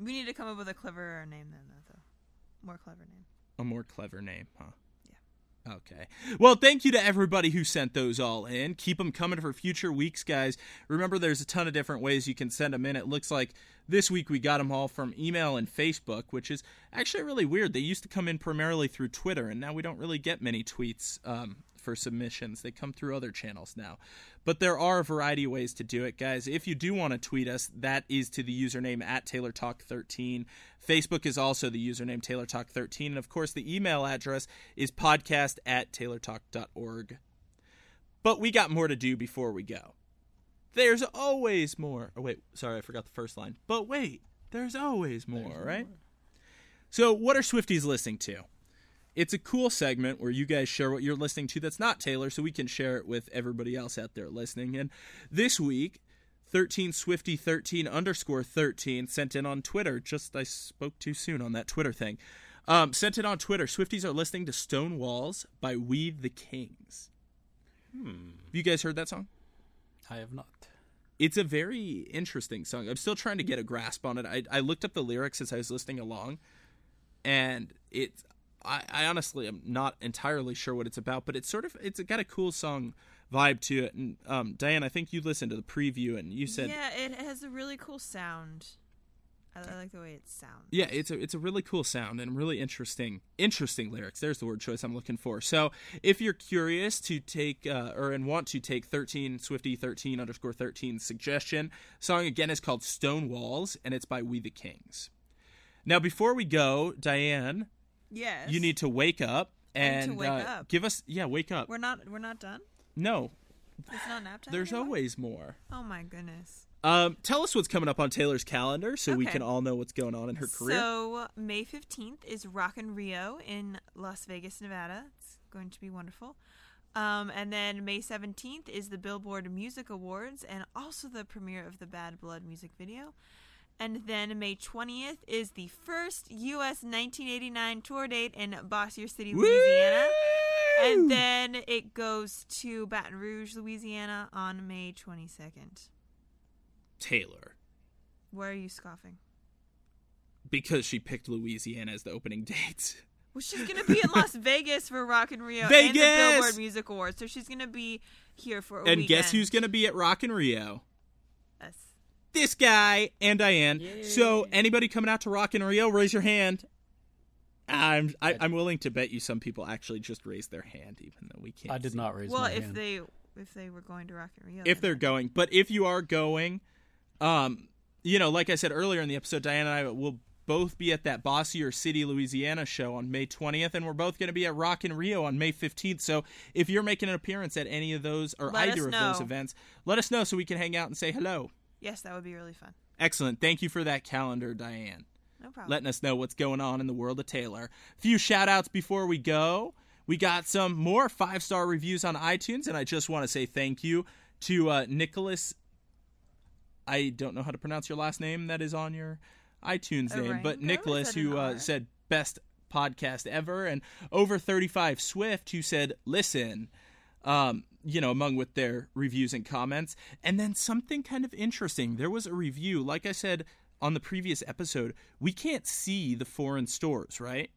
We need to come up with a cleverer name than that, though. More clever name. A more clever name, huh? Okay. Well, thank you to everybody who sent those all in. Keep them coming for future weeks, guys. Remember, there's a ton of different ways you can send them in. It looks like this week we got them all from email and Facebook, which is actually really weird. They used to come in primarily through Twitter, and now we don't really get many tweets um, for submissions. They come through other channels now. But there are a variety of ways to do it, guys. If you do want to tweet us, that is to the username at TaylorTalk13. Facebook is also the username TaylorTalk13. And of course, the email address is podcast at TaylorTalk.org. But we got more to do before we go. There's always more. Oh, wait. Sorry, I forgot the first line. But wait, there's always more, right? So, what are Swifties listening to? It's a cool segment where you guys share what you're listening to that's not Taylor, so we can share it with everybody else out there listening. And this week, 13 Swifty 13 underscore 13 sent in on Twitter. Just I spoke too soon on that Twitter thing. Um, sent it on Twitter. Swifties are listening to Stone Walls by We the Kings. Hmm. Have you guys heard that song? I have not. It's a very interesting song. I'm still trying to get a grasp on it. I, I looked up the lyrics as I was listening along, and it's I, I honestly am not entirely sure what it's about, but it's sort of it's got a cool song vibe to it. And um, Diane, I think you listened to the preview and you said yeah, it has a really cool sound. I, like the way it sounds. Yeah, it's a it's a really cool sound and really interesting interesting lyrics. There's the word choice I'm looking for. So if you're curious to take uh, or and want to take 13 Swifty 13 underscore 13 suggestion, song again is called Stone Walls and it's by We the Kings. Now before we go, Diane, Yes. you need to wake up and wake uh, up. give us yeah wake up. We're not. We're not done. No, It's not nap time. there's anymore? always more. Oh my goodness. Um, tell us what's coming up on Taylor's calendar so we can all know what's going on in her career. So May fifteenth is Rock in Rio in Las Vegas, Nevada. It's going to be wonderful. Um, and then May seventeenth is the Billboard Music Awards and also the premiere of the Bad Blood music video. And then May twentieth is the first U.S. 1989 tour date in Bossier City, Louisiana. Woo! And then it goes to Baton Rouge, Louisiana on May 22nd. Taylor. Why are you scoffing? because she picked Louisiana as the opening date. Well, she's going to be in Las Vegas for Rock in Rio and the Billboard Music Awards. So she's going to be here for a and guess who's going to be at Rock in Rio? Us. This guy and Diane. So anybody coming out to Rock in Rio, raise your hand. I'm I, I'm willing to bet you some people actually just raised their hand, even though we can't. I did see. not raise Well, my if hand. they if they were going to Rock in Rio. If they're going, but if you are going, um, you know, like I said earlier in the episode, Diane and I will both be at that Bossier City, Louisiana show on May 20th, and we're both going to be at Rock in Rio on May 15th. So if you're making an appearance at any of those or Let either of those events, let us know so we can hang out and say hello. Yes, that would be really fun. Excellent. Thank you for that calendar, Diane. No problem. Letting us know what's going on in the world of Taylor. A few shout outs before we go. We got some more five star reviews on iTunes, and I just want to say thank you to uh, Nicholas. I don't know how to pronounce your last name. That is on your iTunes name, but? Nicholas, Is that an who uh, said best podcast ever, and over thirty five Swift, who said listen. Um, you know, among with their reviews and comments, and then something kind of interesting. There was a review, like I said on the previous episode, we can't see the foreign stores, right?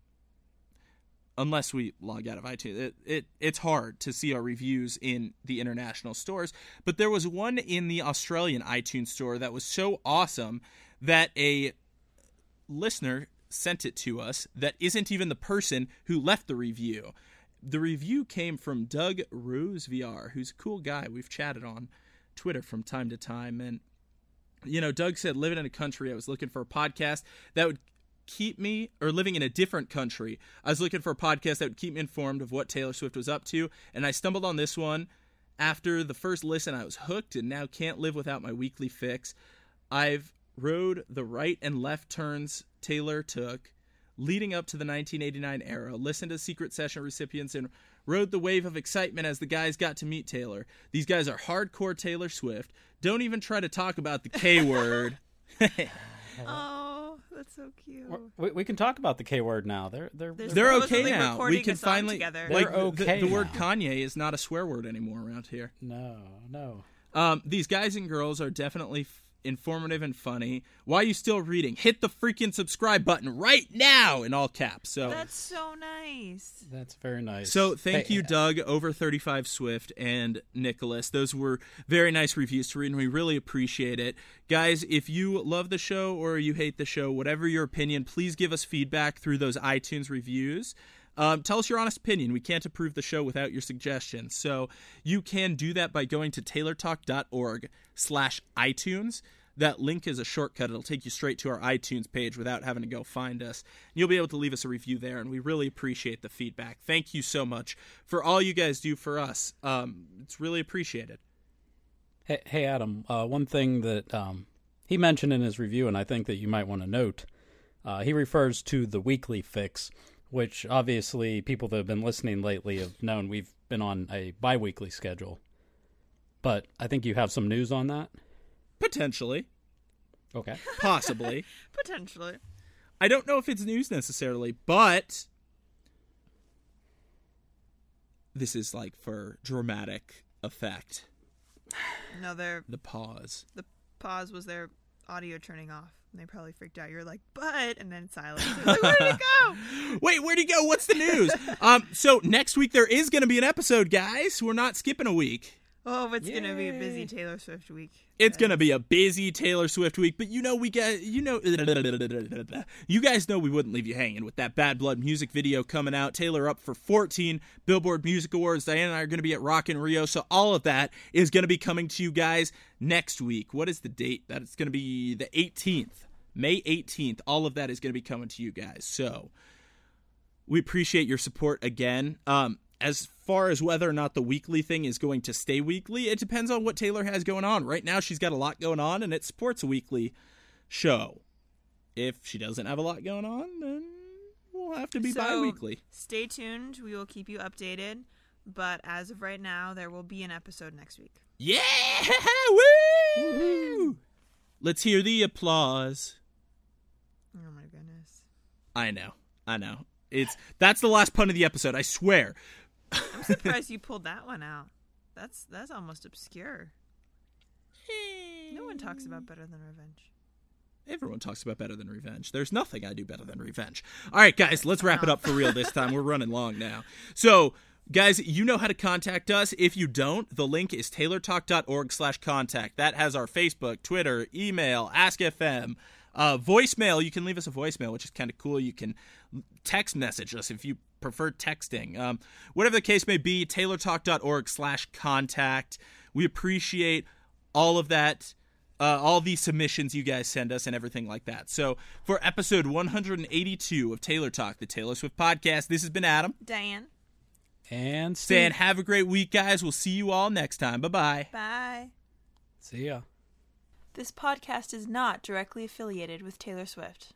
unless we log out of iTunes. It, it it's hard to see our reviews in the international stores, but there was one in the Australian iTunes store that was so awesome that a listener sent it to us that isn't even the person who left the review. The review came from Doug Rose VR, who's a cool guy. We've chatted on Twitter from time to time and you know, Doug said living in a country I was looking for a podcast that would keep me or living in a different country. I was looking for a podcast that would keep me informed of what Taylor Swift was up to, and I stumbled on this one. After the first listen, I was hooked and now can't live without my weekly fix. I've rode the right and left turns Taylor took leading up to the 1989 era, listened to Secret Session recipients, and rode the wave of excitement as the guys got to meet Taylor. These guys are hardcore Taylor Swift. Don't even try to talk about the K word. Oh, that's so cute. We, we can talk about the K word now. They're they're, There's they're They're okay now. We can finally together. like They're okay the, the word. Kanye is not a swear word anymore around here. no no. Um, these guys and girls are definitely f- informative and funny. Why are you still reading? Hit the freaking subscribe button right now in all caps. So That's so nice. That's very nice. So thank Hey, you, uh, Doug, over thirty five Swift and Nicholas. Those were very nice reviews to read, and we really appreciate it, guys. If you love the show or you hate the show, whatever your opinion, please give us feedback through those iTunes reviews. Um, tell us your honest opinion. We can't approve the show without your suggestions. So you can do that by going to taylortalk.org slash iTunes. That link is a shortcut. It'll take you straight to our iTunes page without having to go find us. You'll be able to leave us a review there, and we really appreciate the feedback. Thank you so much for all you guys do for us. Um, it's really appreciated. Hey, hey Adam, uh, one thing that um, he mentioned in his review, and I think that you might want to note, uh, he refers to the weekly fix, which obviously people that have been listening lately have known we've been on a bi weekly schedule. But I think you have some news on that. Potentially, Okay. possibly. Potentially. I don't know if it's news necessarily, but this is like for dramatic effect. No, their The pause. the pause was their audio turning off. And they probably freaked out. You're like, but, and then silence. Like, where did it go? Wait, where'd he go? What's the news? um, so next week there is going to be an episode, guys. We're not skipping a week. Oh, it's gonna be a busy Taylor Swift week. It's going to be a busy Taylor Swift week, but you know we get you know you guys know we wouldn't leave you hanging with that Bad Blood music video coming out. Taylor up for 14 Billboard Music Awards. Diana and I are going to be at Rock in Rio, so all of that is going to be coming to you guys next week. What is the date? That it's going to be the 18th. May 18th. All of that is going to be coming to you guys. So, we appreciate your support again. Um, as far as whether or not the weekly thing is going to stay weekly, it depends on what Taylor has going on. Right now, she's got a lot going on, and it supports a weekly show. If she doesn't have a lot going on, then we'll have to be So- bi-weekly. Stay tuned. We will keep you updated. But as of right now, there will be an episode next week. Yeah! Woo! Let's hear the applause. Oh my goodness. I know. I know. It's that's the last pun of the episode. I swear. I'm surprised you pulled that one out. That's that's almost obscure. No one talks about better than revenge. Everyone talks about better than revenge. There's nothing I do better than revenge. All right, guys, let's wrap it up for real this time. We're running long now. So, guys, you know how to contact us. If you don't, the link is taylortalk.org slash contact. That has our Facebook, Twitter, email, AskFM, uh, voicemail. You can leave us a voicemail, which is kind of cool. You can text message us if you prefer texting. Um, whatever the case may be, taylortalk.org slash contact. We appreciate all of that uh, all the submissions you guys send us and everything like that. So for episode 182 of Taylor Talk, the Taylor Swift podcast, this has been Adam Diane. And saying, Steve. "Have a great week, guys. We'll see you all next time. Bye bye." Bye. See ya. This podcast is not directly affiliated with Taylor Swift.